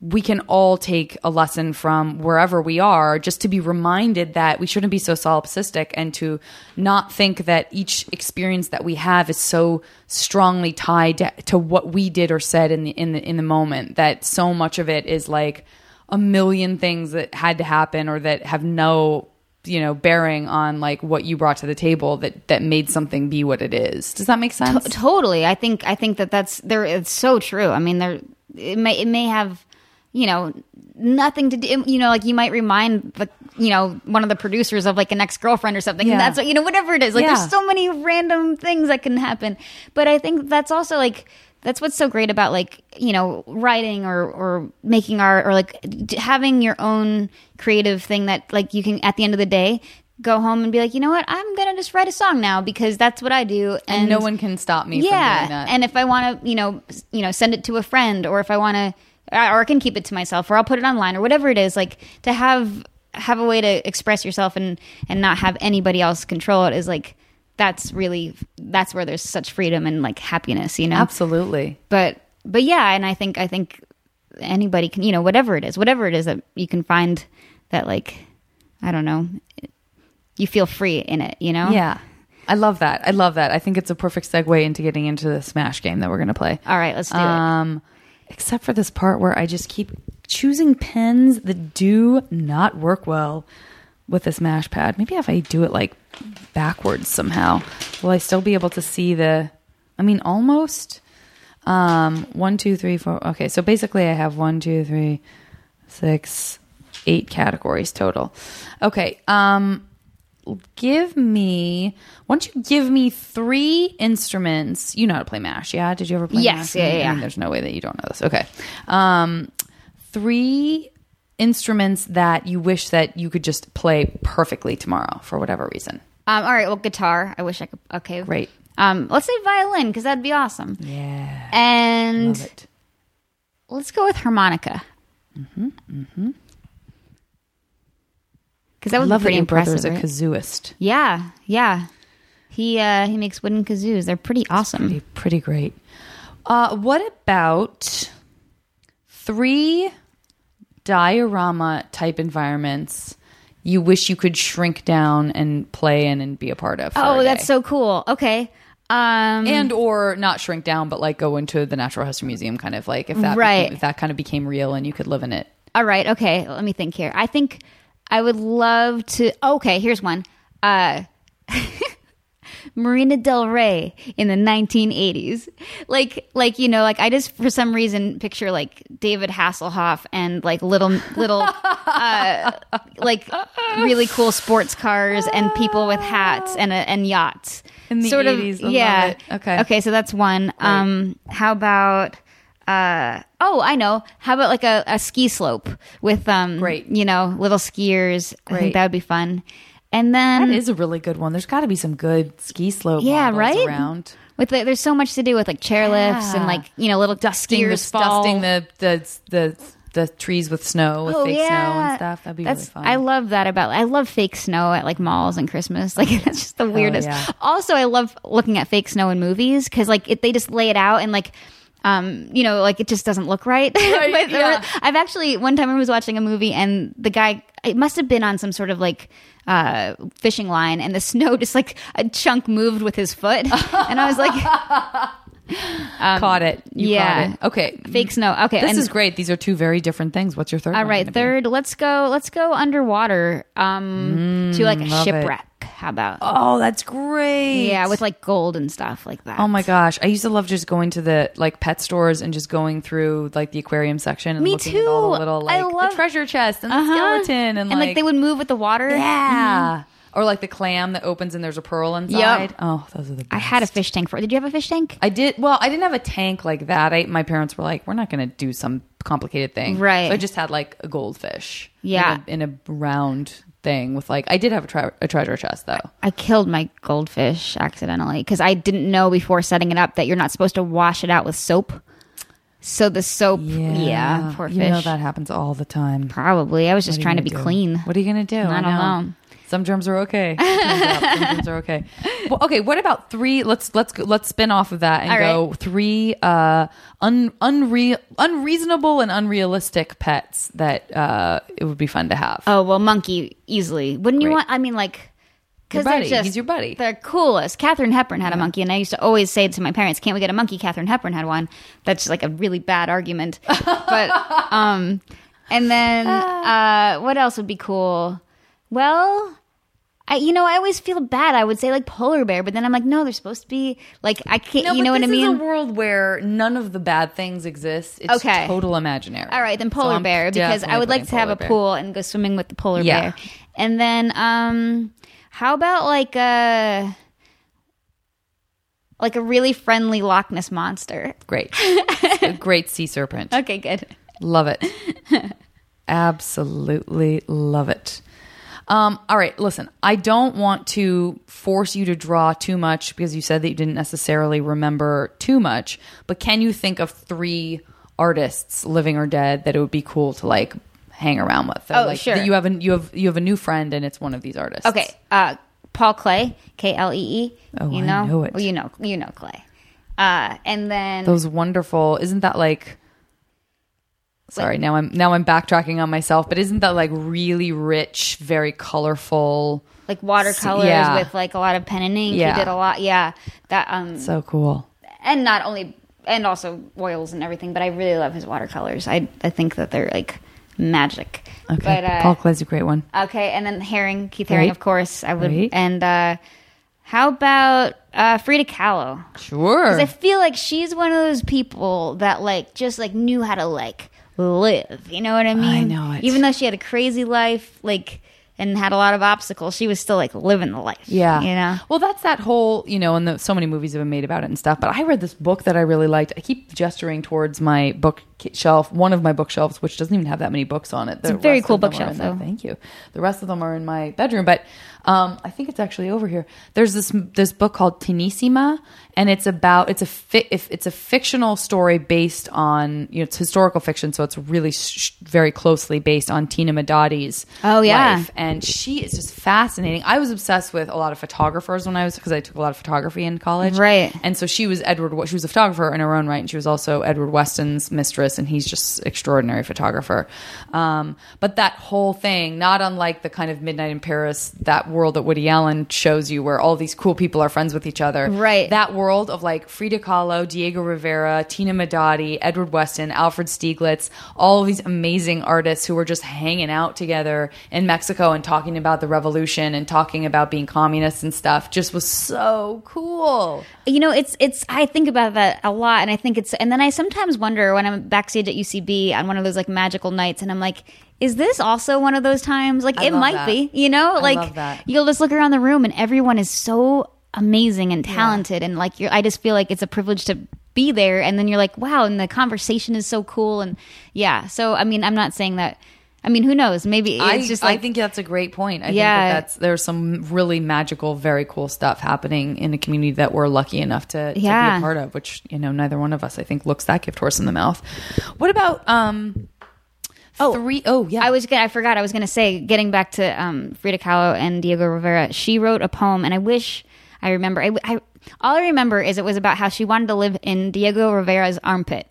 we can all take a lesson from wherever we are just to be reminded that we shouldn't be so solipsistic and to not think that each experience that we have is so strongly tied to, to what we did or said in the in the in the moment that so much of it is like a million things that had to happen or that have no you know bearing on like what you brought to the table that that made something be what it is does that make sense T- totally. I think I think that that's there. It's so true. I mean, there it may it may have you know nothing to do. You know, like you might remind the you know one of the producers of like an ex girlfriend or something. Yeah. And that's what you know whatever it is. Like Yeah. there's so many random things that can happen. But I think that's also like. That's what's so great about like you know writing or or making art or like having your own creative thing that like you can at the end of the day go home and be like you know what? I'm gonna just write a song now because that's what I do. And no one can stop me from doing that. And if I want to, you know, you know, send it to a friend, or if I want to, or I can keep it to myself, or I'll put it online, or whatever it is, like to have have a way to express yourself and and not have anybody else control it is like that's really that's where there's such freedom and like happiness, you know. absolutely But but yeah, and I think I think anybody can, you know, whatever it is, whatever it is that you can find that like I don't know, you feel free in it, you know. Yeah. I love that. I love that. I think it's a perfect segue into getting into the Smash game that we're going to play. All right, let's do it. Um, except for this part where I just keep choosing pens that do not work well with the Smash pad. Maybe if I do it like backwards somehow, will I still be able to see the? I mean, almost. Um, one, two, three, four. Okay, so basically, I have one, two, three, six, eight categories total. Okay. Um, give me. Why don't you give me three instruments? You know how to play Mash, yeah? Did you ever play Yes, Mash? yeah, I mean, yeah. there's no way that you don't know this. Okay. Um, three instruments that you wish that you could just play perfectly tomorrow for whatever reason. Um, all right, well, guitar. I wish I could. Okay, Great. Um, let's say violin because that'd be awesome. Yeah. And let's go with harmonica. Mm-hmm. Mm-hmm. Because that I would love be that pretty your brother is a right? kazooist. yeah, yeah. He uh, he makes wooden kazoos. They're pretty awesome. Pretty, pretty great. Uh, what about three diorama type environments you wish you could shrink down and play in and be a part of? oh, that's so cool. Okay. Um, and or not shrink down, but like go into the Natural History Museum, kind of like if that Right. became, if that kind of became real and you could live in it. All right. Okay. Let me think here. I think I would love to. Okay. Here's one. Uh, Marina Del Rey in the 1980s. Like, like you know, like I just for some reason picture like David Hasselhoff and like little, little, uh, like really cool sports cars and people with hats and and yachts. In the sort 80s, of, yeah. it. Okay. Okay. So that's one. Um, how about? Uh, oh, I know. How about like a, a ski slope with um, Great. you know, little skiers. I Great. think that would be fun. And then That is a really good one. There's got to be some good ski slope yeah, right. around. With the, there's so much to do with like chairlifts and like you know little Dusting, the, fall. dusting the, the the the trees with snow, with Oh, fake snow and stuff. That'd be that's, really fun. I love that about. I love fake snow at like malls and Christmas. Like that's just the weirdest. yeah. Also, I love looking at fake snow in movies because like it, they just lay it out and like. Um, you know, like it just doesn't look right. Right, But yeah. I've actually one time I was watching a movie and the guy it must have been on some sort of like uh fishing line and the snow just like a chunk moved with his foot and I was like caught it. You yeah. caught it. Okay. fake snow. Okay, This and- is great. These are two very different things. What's your third? All be? third. Let's go. Let's go underwater. Um, to like a Mm, shipwreck. How about? Oh, that's great. yeah, with like gold and stuff like that. Oh my gosh, I used to love just going to the like pet stores and just going through like the aquarium section and Me looking at all the too. little I like love- the treasure chest and the Uh-huh. skeleton and, and like, they would move with the water. yeah. Or like the clam that opens and there's a pearl inside. Oh, those are the best. I had a fish tank for. Did you have a fish tank? I did. Well, I didn't have a tank like that. I, my parents were like, "We're not going to do some complicated thing." Right. So I just had like a goldfish. Yeah. In a, in a round thing with like I did have a, tre- a treasure chest though. I killed my goldfish accidentally because I didn't know before setting it up that you're not supposed to wash it out with soap. So the soap, yeah, poor fish. You know that happens all the time. Probably. I was just What are you trying to be do? clean. What are you going to do? I don't know. Some germs are okay. Some germs are okay. Well, okay. What about three? Let's let's go, let's spin off of that and All go right. three uh, un, unreal, unreasonable and unrealistic pets that uh, it would be fun to have. Oh well, monkey easily. Wouldn't you want? I mean, like, because they're just He's your buddy. They're coolest. Katharine Hepburn had a monkey, and I used to always say to my parents, "Can't we get a monkey?" Katharine Hepburn had one. That's like a really bad argument. but um, and then uh, what else would be cool? Well. I, you know, I always feel bad. I would say like polar bear, but then I'm like, no, they're supposed to be like I can't. No, you know what I this mean? Is a world where none of the bad things exist. It's Okay. total imaginary. All right, then polar I'm bear because I would like to have a bear. pool and go swimming with the polar Yeah. bear. And then um how about like a like a really friendly Loch Ness monster? Great, a great sea serpent. Okay, good. Love it. Absolutely love it. Um, all right, listen, I don't want to force you to draw too much because you said that you didn't necessarily remember too much, but can you think of three artists, living or dead, that it would be cool to like hang around with? That, Oh, like, sure. That you have a you have you have a new friend and it's one of these artists. Okay, uh Paul Klee, K L E E. Oh, you I know? know it. Well, you know, you know Klee. Uh and then Those wonderful isn't that like Sorry, now I'm now I'm backtracking on myself, but isn't that like really rich, very colorful? like watercolors yeah. with like a lot of pen and ink. Yeah. He did a lot. Yeah. That um So cool. and not only and also oils and everything, but I really love his watercolors. I I think that they're like magic. Okay. But uh, Paul Klee's a great one. okay, and then Haring, Keith Haring, Right. of course. I would. Right. And uh, how about uh, Frida Kahlo? Sure. Because I feel like she's one of those people that like just like knew how to like live. You know what I mean? I know it. Even though she had a crazy life, like and had a lot of obstacles, she was still like living the life. yeah. You know. Well, that's that whole, you know, and the, so many movies have been made about it and stuff. But I read this book that I really liked. I keep gesturing towards my bookshelf, one of my bookshelves, which doesn't even have that many books on it. The a very cool of them are bookshelf, though. Thank you. The rest of them are in my bedroom, but um, I think it's actually over here. There's this this book called Tinisima, and it's about it's a fi- if it's a fictional story based on you know it's historical fiction, so it's really sh- very closely based on Tina Modotti's Oh, yeah. life and she is just fascinating. I was obsessed with a lot of photographers when I was because I took a lot of photography in college, Right. And so she was Edward. She was a photographer in her own right, and she was also Edward Weston's mistress, and he's just extraordinary photographer. Um, but that whole thing, not unlike the kind of Midnight in Paris, that world that Woody Allen shows you, where all these cool people are friends with each other, Right. That world of like Frida Kahlo, Diego Rivera, Tina Modotti, Edward Weston, Alfred Stieglitz, all these amazing artists who were just hanging out together in Mexico and talking about the revolution and talking about being communists and stuff just was so cool. You know, it's it's. I think about that a lot, and I think it's. And then I sometimes wonder when I'm backstage at UCB on one of those like magical nights, and I'm like, is this also one of those times? Like, I it might that. be. You know, I like you'll just look around the room, and everyone is so amazing and talented, and like you're. I just feel like it's a privilege to be there, and then you're like, wow, and the conversation is so cool, and yeah. So I mean, I'm not saying that. I mean, who knows? Maybe it's I, just like I think that's a great point. I Yeah. think that that's there's some really magical, very cool stuff happening in a community that we're lucky enough to, to be a part of, which you know neither one of us I think looks that gift horse in the mouth. What about um Oh. three oh yeah. I was gonna, I forgot I was gonna say getting back to um, Frida Kahlo and Diego Rivera. She wrote a poem, and I wish I remember. I, I- all I remember is it was about how she wanted to live in Diego Rivera's armpit,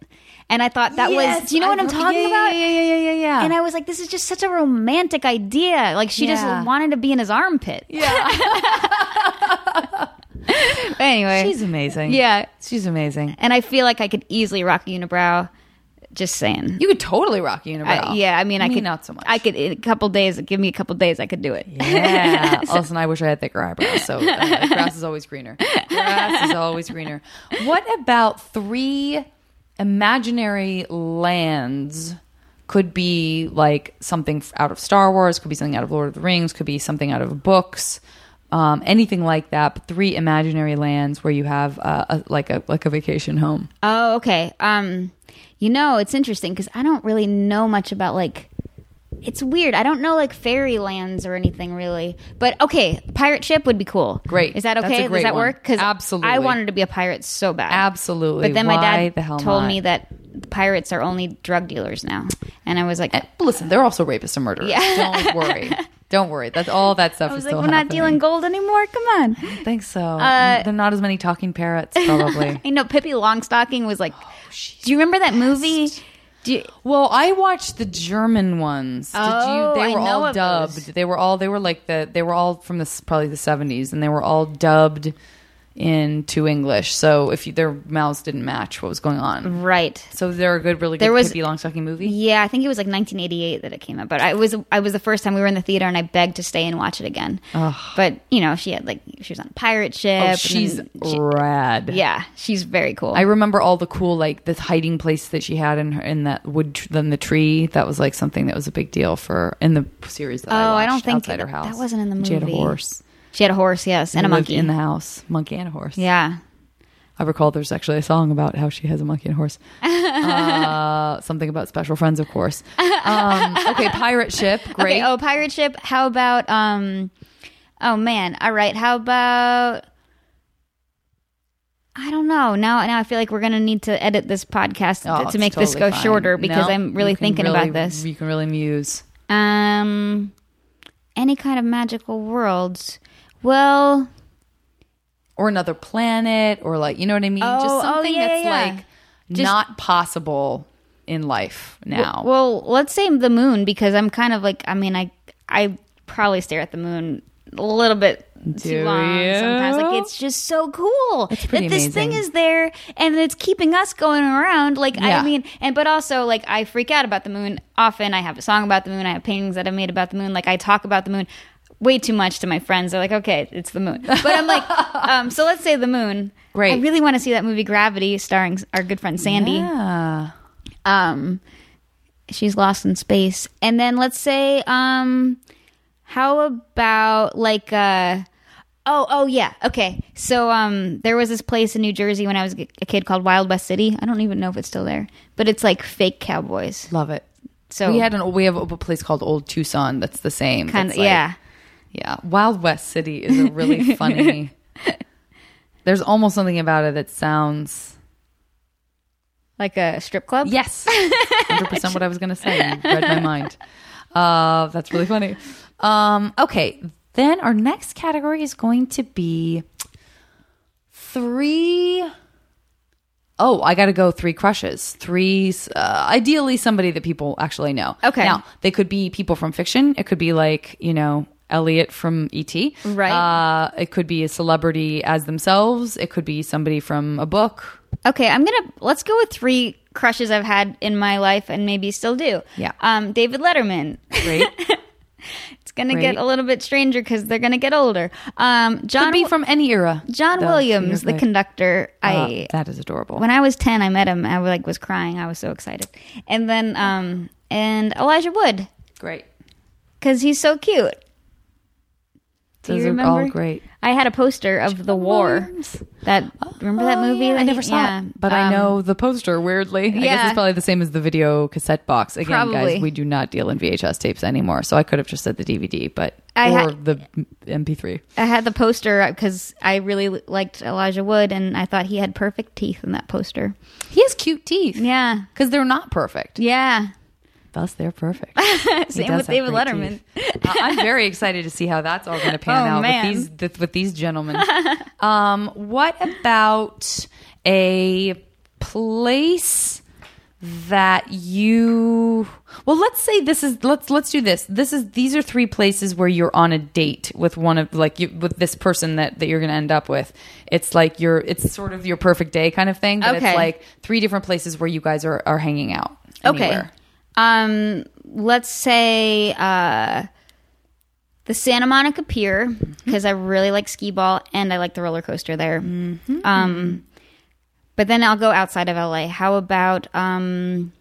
and I thought that Yes, was. Do you know I what I'm talking yeah, about? Yeah, yeah, yeah, yeah, yeah. And I was like, this is just such a romantic idea. Like she Yeah. just wanted to be in his armpit. yeah. Anyway, She's amazing. Yeah. She's amazing. and I feel like I could easily rock a unibrow. Just saying. You could totally rock a unibrow. I- yeah, I mean, I Me, could not so much. I could in a couple days. Give me a couple days, I could do it. Yeah. Listen, I wish I had thicker eyebrows. So uh, grass is always greener. Grass is always greener. What about three imaginary lands could be like something out of Star Wars, could be something out of Lord of the Rings, could be something out of books, um, anything like that. But three imaginary lands where you have uh, a, like a like a vacation home. Oh, okay. Um, you know, it's interesting because I don't really know much about like. It's weird. I don't know like fairy lands or anything really. But okay, pirate ship would be cool. Great. Is that okay? Does that one. work? Because Absolutely. I wanted to be a pirate so bad. Absolutely. But then my Why dad the told not? me that pirates are only drug dealers now, and I was like, But listen, they're also rapists and murderers. Yeah. Don't worry. Don't worry. That's all that stuff I is was like, still we're not dealing gold anymore. Come on. I think so. Uh, There are not as many talking parrots, probably. I know Pippi Longstocking was like. Oh, do you remember that movie? You, Well, I watched the German ones. Did Oh, you? They I were all dubbed. those. They were all. They were like the. They were all from this probably the seventies, and they were all dubbed into English. So if you, their mouths didn't match what was going on, right. so they're a good, really good There was- Pippi Longstocking movie. Yeah, I think it was like 1988 that it came out. But I was I was the first time we were in the theater, and I begged to stay and watch it again. But you know, she had like she was on a pirate ship. Oh, she's she- rad. yeah, she's very cool. I remember all the cool like this hiding place that she had in her in that wood in the tree. That was like something that was a big deal for in the series that I Oh, watched. I don't think outside her house. that wasn't in the movie. She had a horse she had a horse, yes, and a monkey in the house, monkey and a horse. Yeah, I recall there's actually a song about how she has a monkey and a horse. uh, something about special friends, of course. Um, okay, pirate ship, great. Okay. Oh, pirate ship. How about um? Oh man. All right. How about? I don't know. Now, now I feel like we're gonna need to edit this podcast to- Oh, to, it's make this go fine. shorter because No, I'm really thinking really- about this. You can really muse. Um, any kind of magical worlds. Well, Or another planet, or like, you know what I mean? Oh, Just oh, something yeah, that's yeah, like Just- not possible in life now. Well, let's say the moon because I'm kind of like I mean I I probably stare at the moon a little bit Do too long you? sometimes. Like it's just so cool that this thing is there and it's keeping us going around. Like Yeah. I mean, and but also like I freak out about the moon often. I have a song about the moon. I have paintings that I made about the moon. Like I talk about the moon. Way too much to my friends. They're like, okay, it's the moon. But I'm like, um, so let's say the moon. Right. I really want to see that movie Gravity, starring our good friend Sandy yeah. um she's lost in space and then let's say um how about like uh oh oh yeah okay so um there was this place in new jersey when i was a kid called wild west city i don't even know if it's still there but it's like fake cowboys Love it. so we had an we have a place called Old Tucson that's the same. kind of like- yeah Yeah, Wild West City is a really funny. There's almost something about it that sounds like a strip club yes, hundred percent what I was going to say. You read my mind. Uh, that's really funny. Um, okay, then our next category is going to be three Oh, I got to go three crushes. Three, uh, ideally somebody that people actually know. Okay. Now, they could be people from fiction. It could be like, you know, Elliot from E.T. Right. Uh, it could be a celebrity as themselves. It could be somebody from a book. Okay, I'm gonna let's go with three crushes I've had in my life and maybe still do. Yeah. Um, David Letterman. Great. It's gonna Great. get a little bit stranger because they're gonna get older. Um, John could be from any era. John though. Williams, the right. conductor. Uh, I that is adorable. when I was ten, I met him. I like was crying. I was so excited. And then um, and Elijah Wood Great. because he's so cute. Do Those you are all great. I had a poster of the war. That remember that Oh, movie? yeah, I never saw yeah. it, but I Um, know the poster. Weirdly, I guess Yeah. it's probably the same as the video cassette box. Again, Probably. guys, we do not deal in VHS tapes anymore, so I could have just said the DVD, but I or had- the MP3. I had the poster because I really liked Elijah Wood, and I thought he had perfect teeth in that poster. He has cute teeth, Yeah, because they're not perfect. yeah. Thus, they're perfect. Same with David Letterman. I'm very excited to see how that's all going to pan Oh, out man. with these th- with these gentlemen. um, what about a place that you? Well, let's say this is let's let's do this. This is these are three places where you're on a date with one of like you with this person that that you're going to end up with. It's like your it's sort of your perfect day kind of thing, but Okay. it's like three different places where you guys are are hanging out. Okay. Um, let's say uh, the Santa Monica Pier because I really like skee ball and I like the roller coaster there. Um, but then I'll go outside of LA. How about um,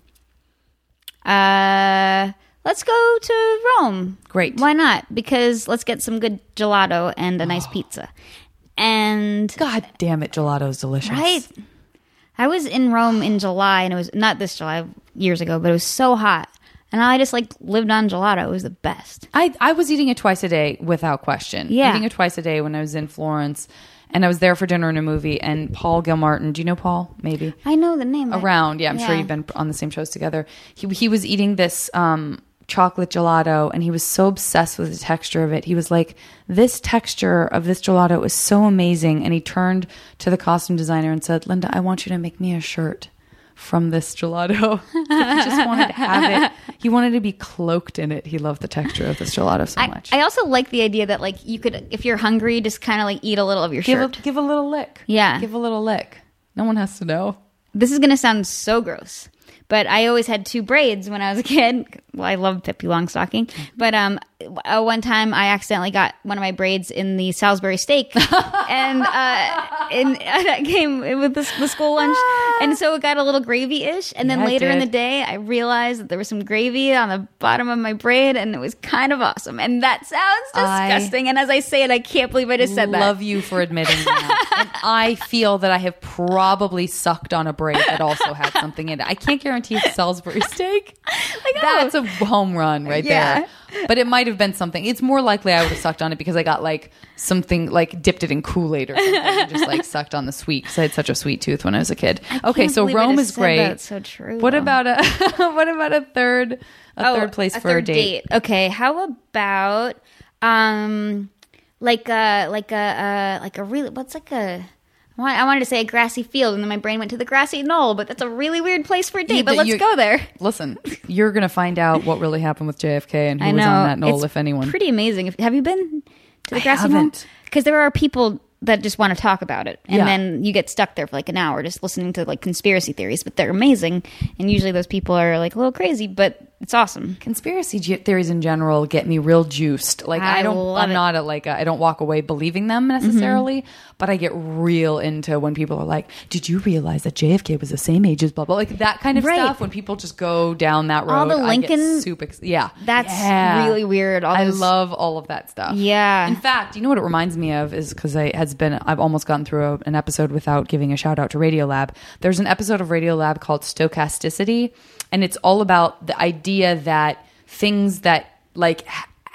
Uh, let's go to Rome. Great. Why not? Because let's get some good gelato and a nice pizza. And God damn it, gelato is delicious. right, I was in Rome in July, and it was not this July, years ago, but it was so hot, and I just like lived on gelato. It was the best. I, I was eating it twice a day without question. Yeah. Eating it twice a day when I was in Florence. And I was there for dinner and a movie. And Paul Gilmartin, do you know Paul? Maybe. I know the name. Around. Yeah, I'm sure you've been on the same shows together. He, he was eating this um, chocolate gelato and he was so obsessed with the texture of it. He was like, This texture of this gelato is so amazing. And he turned to the costume designer and said, Linda, I want you to make me a shirt from this gelato. he just wanted to have it. He wanted to be cloaked in it. He loved the texture of this gelato so I, much. I also like the idea that like you could, if you're hungry, just kind of like eat a little of your give shirt. a, give a little lick. Yeah. Give a little lick. No one has to know. this is going to sound so gross, but I always had two braids when I was a kid. Well, I love Pippi Longstocking, but um, uh, one time I accidentally got one of my braids in the Salisbury steak, and uh, and that came with the, the school lunch, and so it got a little gravy ish. And then Yeah, later in the day, I realized that there was some gravy on the bottom of my braid, and it was kind of awesome. And that sounds I disgusting. and as I say it, I can't believe I just said that. Love you for admitting that. and I feel that I have probably sucked on a braid that also had something in it. I can't guarantee it's Salisbury steak. That's a home run right Yeah. there. But it might have been something. It's more likely I would have sucked on it because I got like something like dipped it in Kool Aid or something and just like sucked on the sweet because I had such a sweet tooth when I was a kid. Okay, can't so I Rome is great. that. It's so true, What about a what about a third a third place Oh, a for a third date? Okay, how about um like a like a uh, like a really what's like a I I wanted to say a grassy field, and then my brain went to the grassy knoll, but that's a really weird place for a date. Yeah, but let's you- go there. Listen, you're gonna find out what really happened with JFK and who was on that knoll, It's if anyone. Pretty amazing. If- Have you been to the grassy knoll? Because there are people that just want to talk about it, and Yeah. then you get stuck there for like an hour just listening to like conspiracy theories. But they're amazing, and usually those people are like a little crazy, but it's awesome. Conspiracy ge- theories in general get me real juiced. Like I, I don't, I'm it. not a like I I don't walk away believing them mm-hmm. necessarily, but I get real into when people are like, "Did you realize that JFK was the same age as blah blah?" Like that kind of Right. stuff. When people just go down that road, All the Lincoln- super, yeah, That's Yeah. really weird. All I those- love all of that stuff. Yeah. In fact, you know what it reminds me of is because I has been I've almost gotten through a, an episode without giving a shout out to Radiolab. There's an episode of Radiolab called Stochasticity, and it's all about the idea that things that like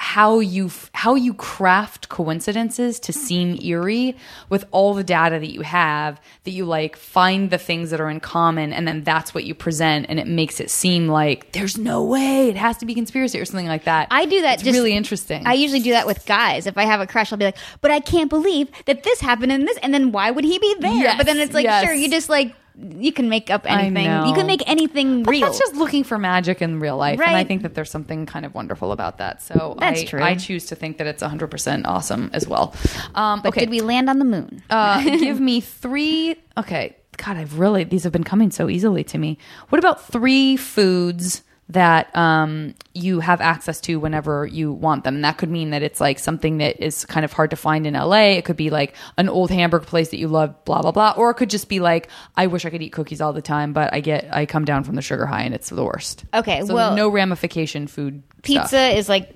how you how you craft coincidences to seem eerie with all the data that you have that you like find the things that are in common and then that's what you present and it makes it seem like there's no way it has to be conspiracy or something like that I do that. it's just, really interesting I usually do that with guys. If I have a crush, I'll be like, "But I can't believe that this happened and this." And then why would he be there? Yes, but then it's like, yes. sure, you just like you can make up anything. You can make anything But real. that's just looking for magic in real life, and I think that there's something kind of wonderful about that. So That's I, true. I choose to think that it's 100 percent awesome as well. Um, but okay, did we land on the moon? uh, give me three. Okay, God, I've really these have been coming so easily to me. What about three foods? That um, you have access to whenever you want them. And that could mean that it's like something that is kind of hard to find in LA. It could be like an old hamburger place that you love, blah, blah, blah. Or it could just be like, I wish I could eat cookies all the time, but I get, I come down from the sugar high and it's the worst. Okay, So well- no ramification food. Pizza stuff. is like,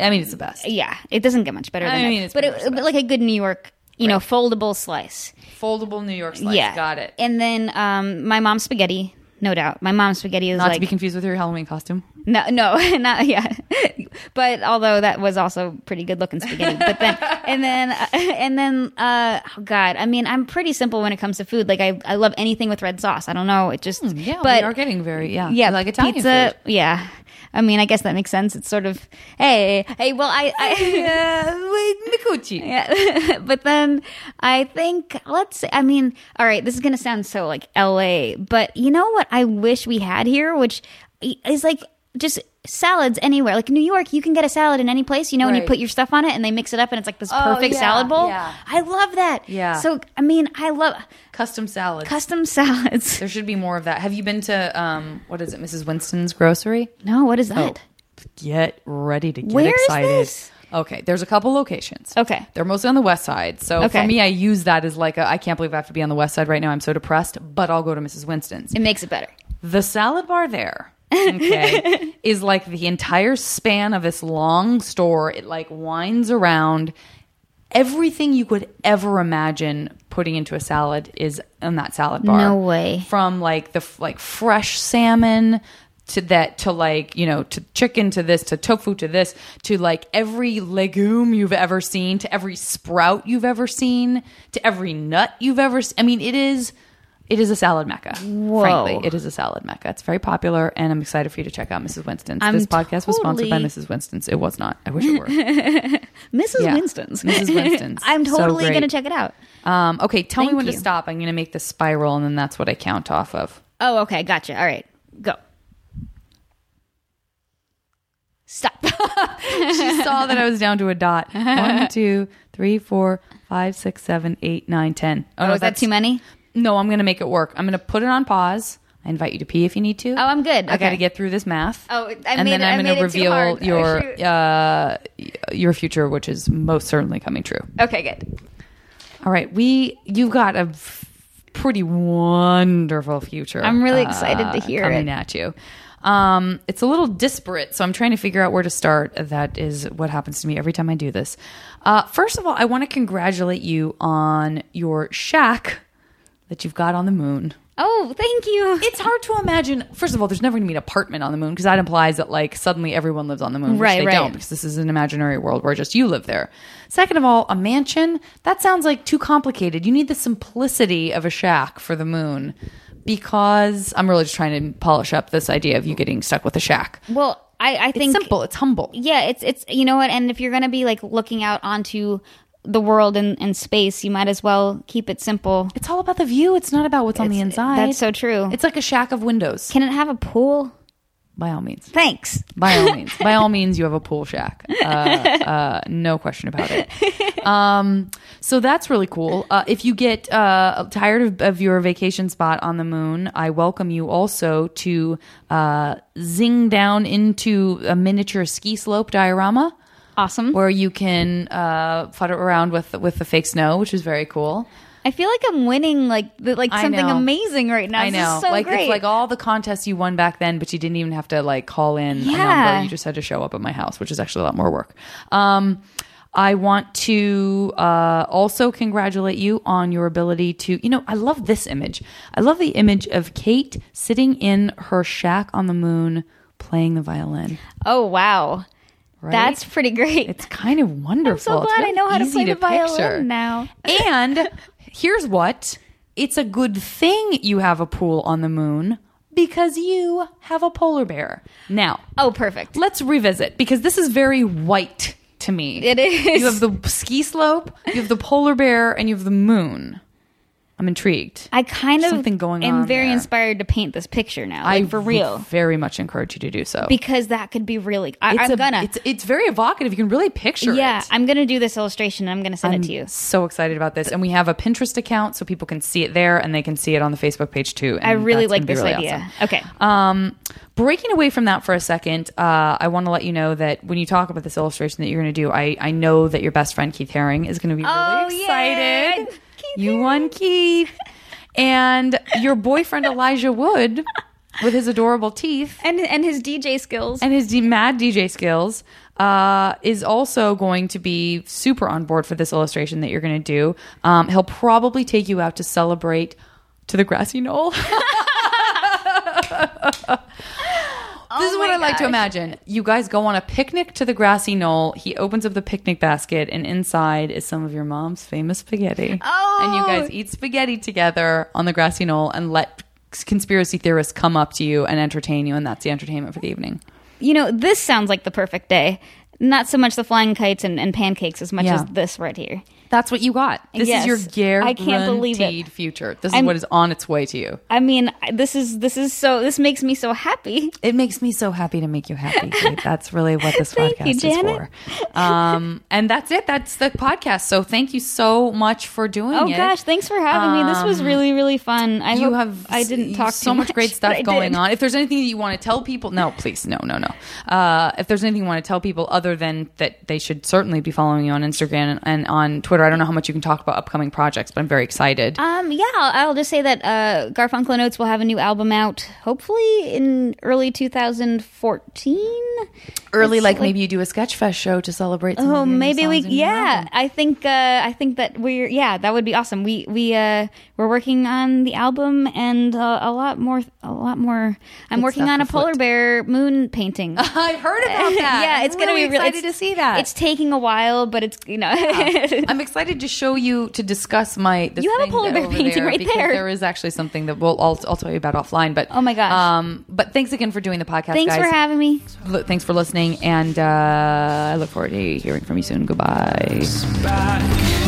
I mean, it's the best. yeah, it doesn't get much better I than that. mean, it's but, it, like a good New York, you know, foldable slice. Foldable New York slice. yeah, Got it. And then um, my mom's spaghetti, no doubt. My mom's spaghetti is Not to be confused with your Halloween costume. No, no, not yeah. but although that was also pretty good looking spaghetti. But then, and then, uh, and then, uh, oh God, I mean, I'm pretty simple when it comes to food. Like I, I love anything with red sauce. I don't know, it just, Hmm, Yeah, but we are getting very, yeah. yeah, Like Italian pizza, food. yeah. I mean, I guess that makes sense. It's sort of, hey, hey. Well, I, I Micucci. yeah. but then I think let's say I mean, all right, this is gonna sound so like LA, but you know what I wish we had here, which is like just salads anywhere. Like New York, you can get a salad in any place, you know, and you put your stuff on it and they mix it up and it's like this Oh, perfect yeah, salad bowl. yeah. I love that. Yeah. So I mean, I love Custom salads. custom salads. there should be more of that. Have you been to um what is it, Mrs. Winston's grocery? No, what is that? Get ready to get Where excited. Okay, there's a couple locations. Okay. They're mostly on the west side. So Okay. for me, I use that as like a, I can't believe I have to be on the west side right now. I'm so depressed, but I'll go to Mrs. Winston's. It makes it better. The salad bar there okay, is like the entire span of this long store. It like winds around. Everything you could ever imagine putting into a salad is in that salad bar. No way. From like the f- like fresh salmon to that to like you know to chicken to this to tofu to this to like every legume you've ever seen to every sprout you've ever seen to every nut you've ever seen. I mean, it is it is a salad mecca. Whoa. Frankly, it is a salad mecca. It's very popular, and I'm excited for you to check out Mrs. Winston's. I'm this podcast was sponsored by Mrs. Winston's. It was not. I wish it were. Mrs. Yeah. Winston's. Mrs. Winston's. I'm totally great. going to check it out. Um, okay, tell me Thank when to stop. I'm going to make the spiral, and then that's what I count off of. Oh, okay. Gotcha. All right. Go. Stop. she saw that I was down to a dot. One, two, three, four, five, six, seven, eight, nine, ten. Oh, is that too many? No, I'm going to make it work. I'm going to put it on pause. I invite you to pee if you need to. Oh, I'm good. I got to get through this math. Oh, I and made then it- I'm going to reveal hard. Oh, your uh, your future, which is most certainly coming true. Okay, good. All right, we you've got a f- pretty wonderful future. I'm really excited to hear coming it. at you. Um, it's a little disparate, so I'm trying to figure out where to start. That is what happens to me every time I do this. Uh, first of all, I want to congratulate you on your shack that you've got on the moon. Oh, thank you. It's hard to imagine. First of all, there's never going to be an apartment on the moon because that implies that like suddenly everyone lives on the moon, which Right, they right. don't because this is an imaginary world where just you live there. Second of all, a mansion that sounds like too complicated. You need the simplicity of a shack for the moon because I'm really just trying to polish up this idea of you getting stuck with a shack. Well, I, I It's think simple. It's humble. Yeah, it's it's you know what, and if you're gonna be like looking out onto the world and, and space, you might as well keep it simple. It's all about the view. It's not about what's on the inside. That's so true. It's like a shack of windows. Can it have a pool? By all means. Thanks. By all means, by all means, you have a pool shack. Uh, uh, no question about it. Um, so that's really cool. Uh, if you get uh, tired of, of your vacation spot on the moon, I welcome you also to uh, zing down into a miniature ski slope diorama Awesome. where you can uh, flutter around with with the fake snow, which is very cool. I feel like I'm winning like the, like I something know. amazing right now. I know, so like great. it's like all the contests you won back then, but you didn't even have to like call in a Yeah. number. You just had to show up at my house, which is actually a lot more work. Um, I want to uh, also congratulate you on your ability to, you know, I love this image. I love the image of Kate sitting in her shack on the moon playing the violin. oh wow, Right? that's pretty great. It's kind of wonderful. I'm so glad I know how to play the violin picture. now. and here's what it's a good thing you have a pool on the moon because you have a polar bear. Now, oh, perfect. let's revisit because this is very white to me. It is. You have the ski slope, you have the polar bear, and you have the moon. I'm intrigued. I kind of Something going am on very there. inspired to paint this picture now. I for real. very much encourage you to do so. because that could be really. I, it's I'm a- gonna. It's it's very evocative. You can really picture yeah, it. I'm gonna do this illustration. and I'm gonna send it to you. So excited about this, and we have a Pinterest account so people can see it there, and they can see it on the Facebook page too. I really like this really idea. awesome. Okay. Um, breaking away from that for a second, uh, I want to let you know that when you talk about this illustration that you're to do, I, I know that your best friend Keith Haring is to be really Oh, excited. You won Keith, and your boyfriend Elijah Wood with his adorable teeth and and his DJ skills. and his d- mad DJ skills uh, is also going to be super on board for this illustration that you're going to do. Um, he'll probably take you out to celebrate to the grassy knoll. this is oh what my I like to imagine. You guys go on a picnic to the grassy knoll. He opens up the picnic basket, and inside is some of your mom's famous spaghetti. Oh. And you guys eat spaghetti together on the grassy knoll and let conspiracy theorists come up to you and entertain you, and that's the entertainment for the evening. you know, this sounds like the perfect day. Not so much the flying kites and, and pancakes as much Yeah. as this right here. That's what you got. This Yes. is your I guaranteed can't believe it. future. This is I'm- what is on its way to you. I mean, this is this is so this makes me so happy. It makes me so happy to make you happy. That's really what this podcast you, is for. Um, and that's it. That's the podcast. So thank you so much for doing Oh it. gosh, thanks for having me. This was really really fun. I Um, you have I didn't talk so too much great stuff going on. If there's anything that you want to tell people, no, please, no, no, no. Uh, if there's anything you want to tell people other other than that they should certainly be following you on Instagram and, and on Twitter. I don't know how much you can talk about upcoming projects, but I'm very excited. Um, yeah, I'll, I'll just say that uh, Garfunkel and Oates will have a new album out, hopefully in early 2014. Early, It's like, maybe you do a Sketchfest show to celebrate. Some Oh, of your maybe we. songs and Yeah, album. I think. Uh, I think that we're. Yeah, that would be awesome. We we uh, we're working on the album and uh, a lot more. A lot more. I'm Good working on a afoot. polar bear moon painting. I've heard about that. yeah, I'm it's gonna really be really excited to see that. It's taking a while, but it's you know. I'm excited to show you to discuss my. this You have a polar bear painting there right there. There is actually something that we'll I'll, I'll tell you about offline. But Oh my gosh. Um, but thanks again for doing the podcast. Thanks guys. for having me. Look, Thanks for listening, and uh, I look forward to hearing from you soon. Goodbye. back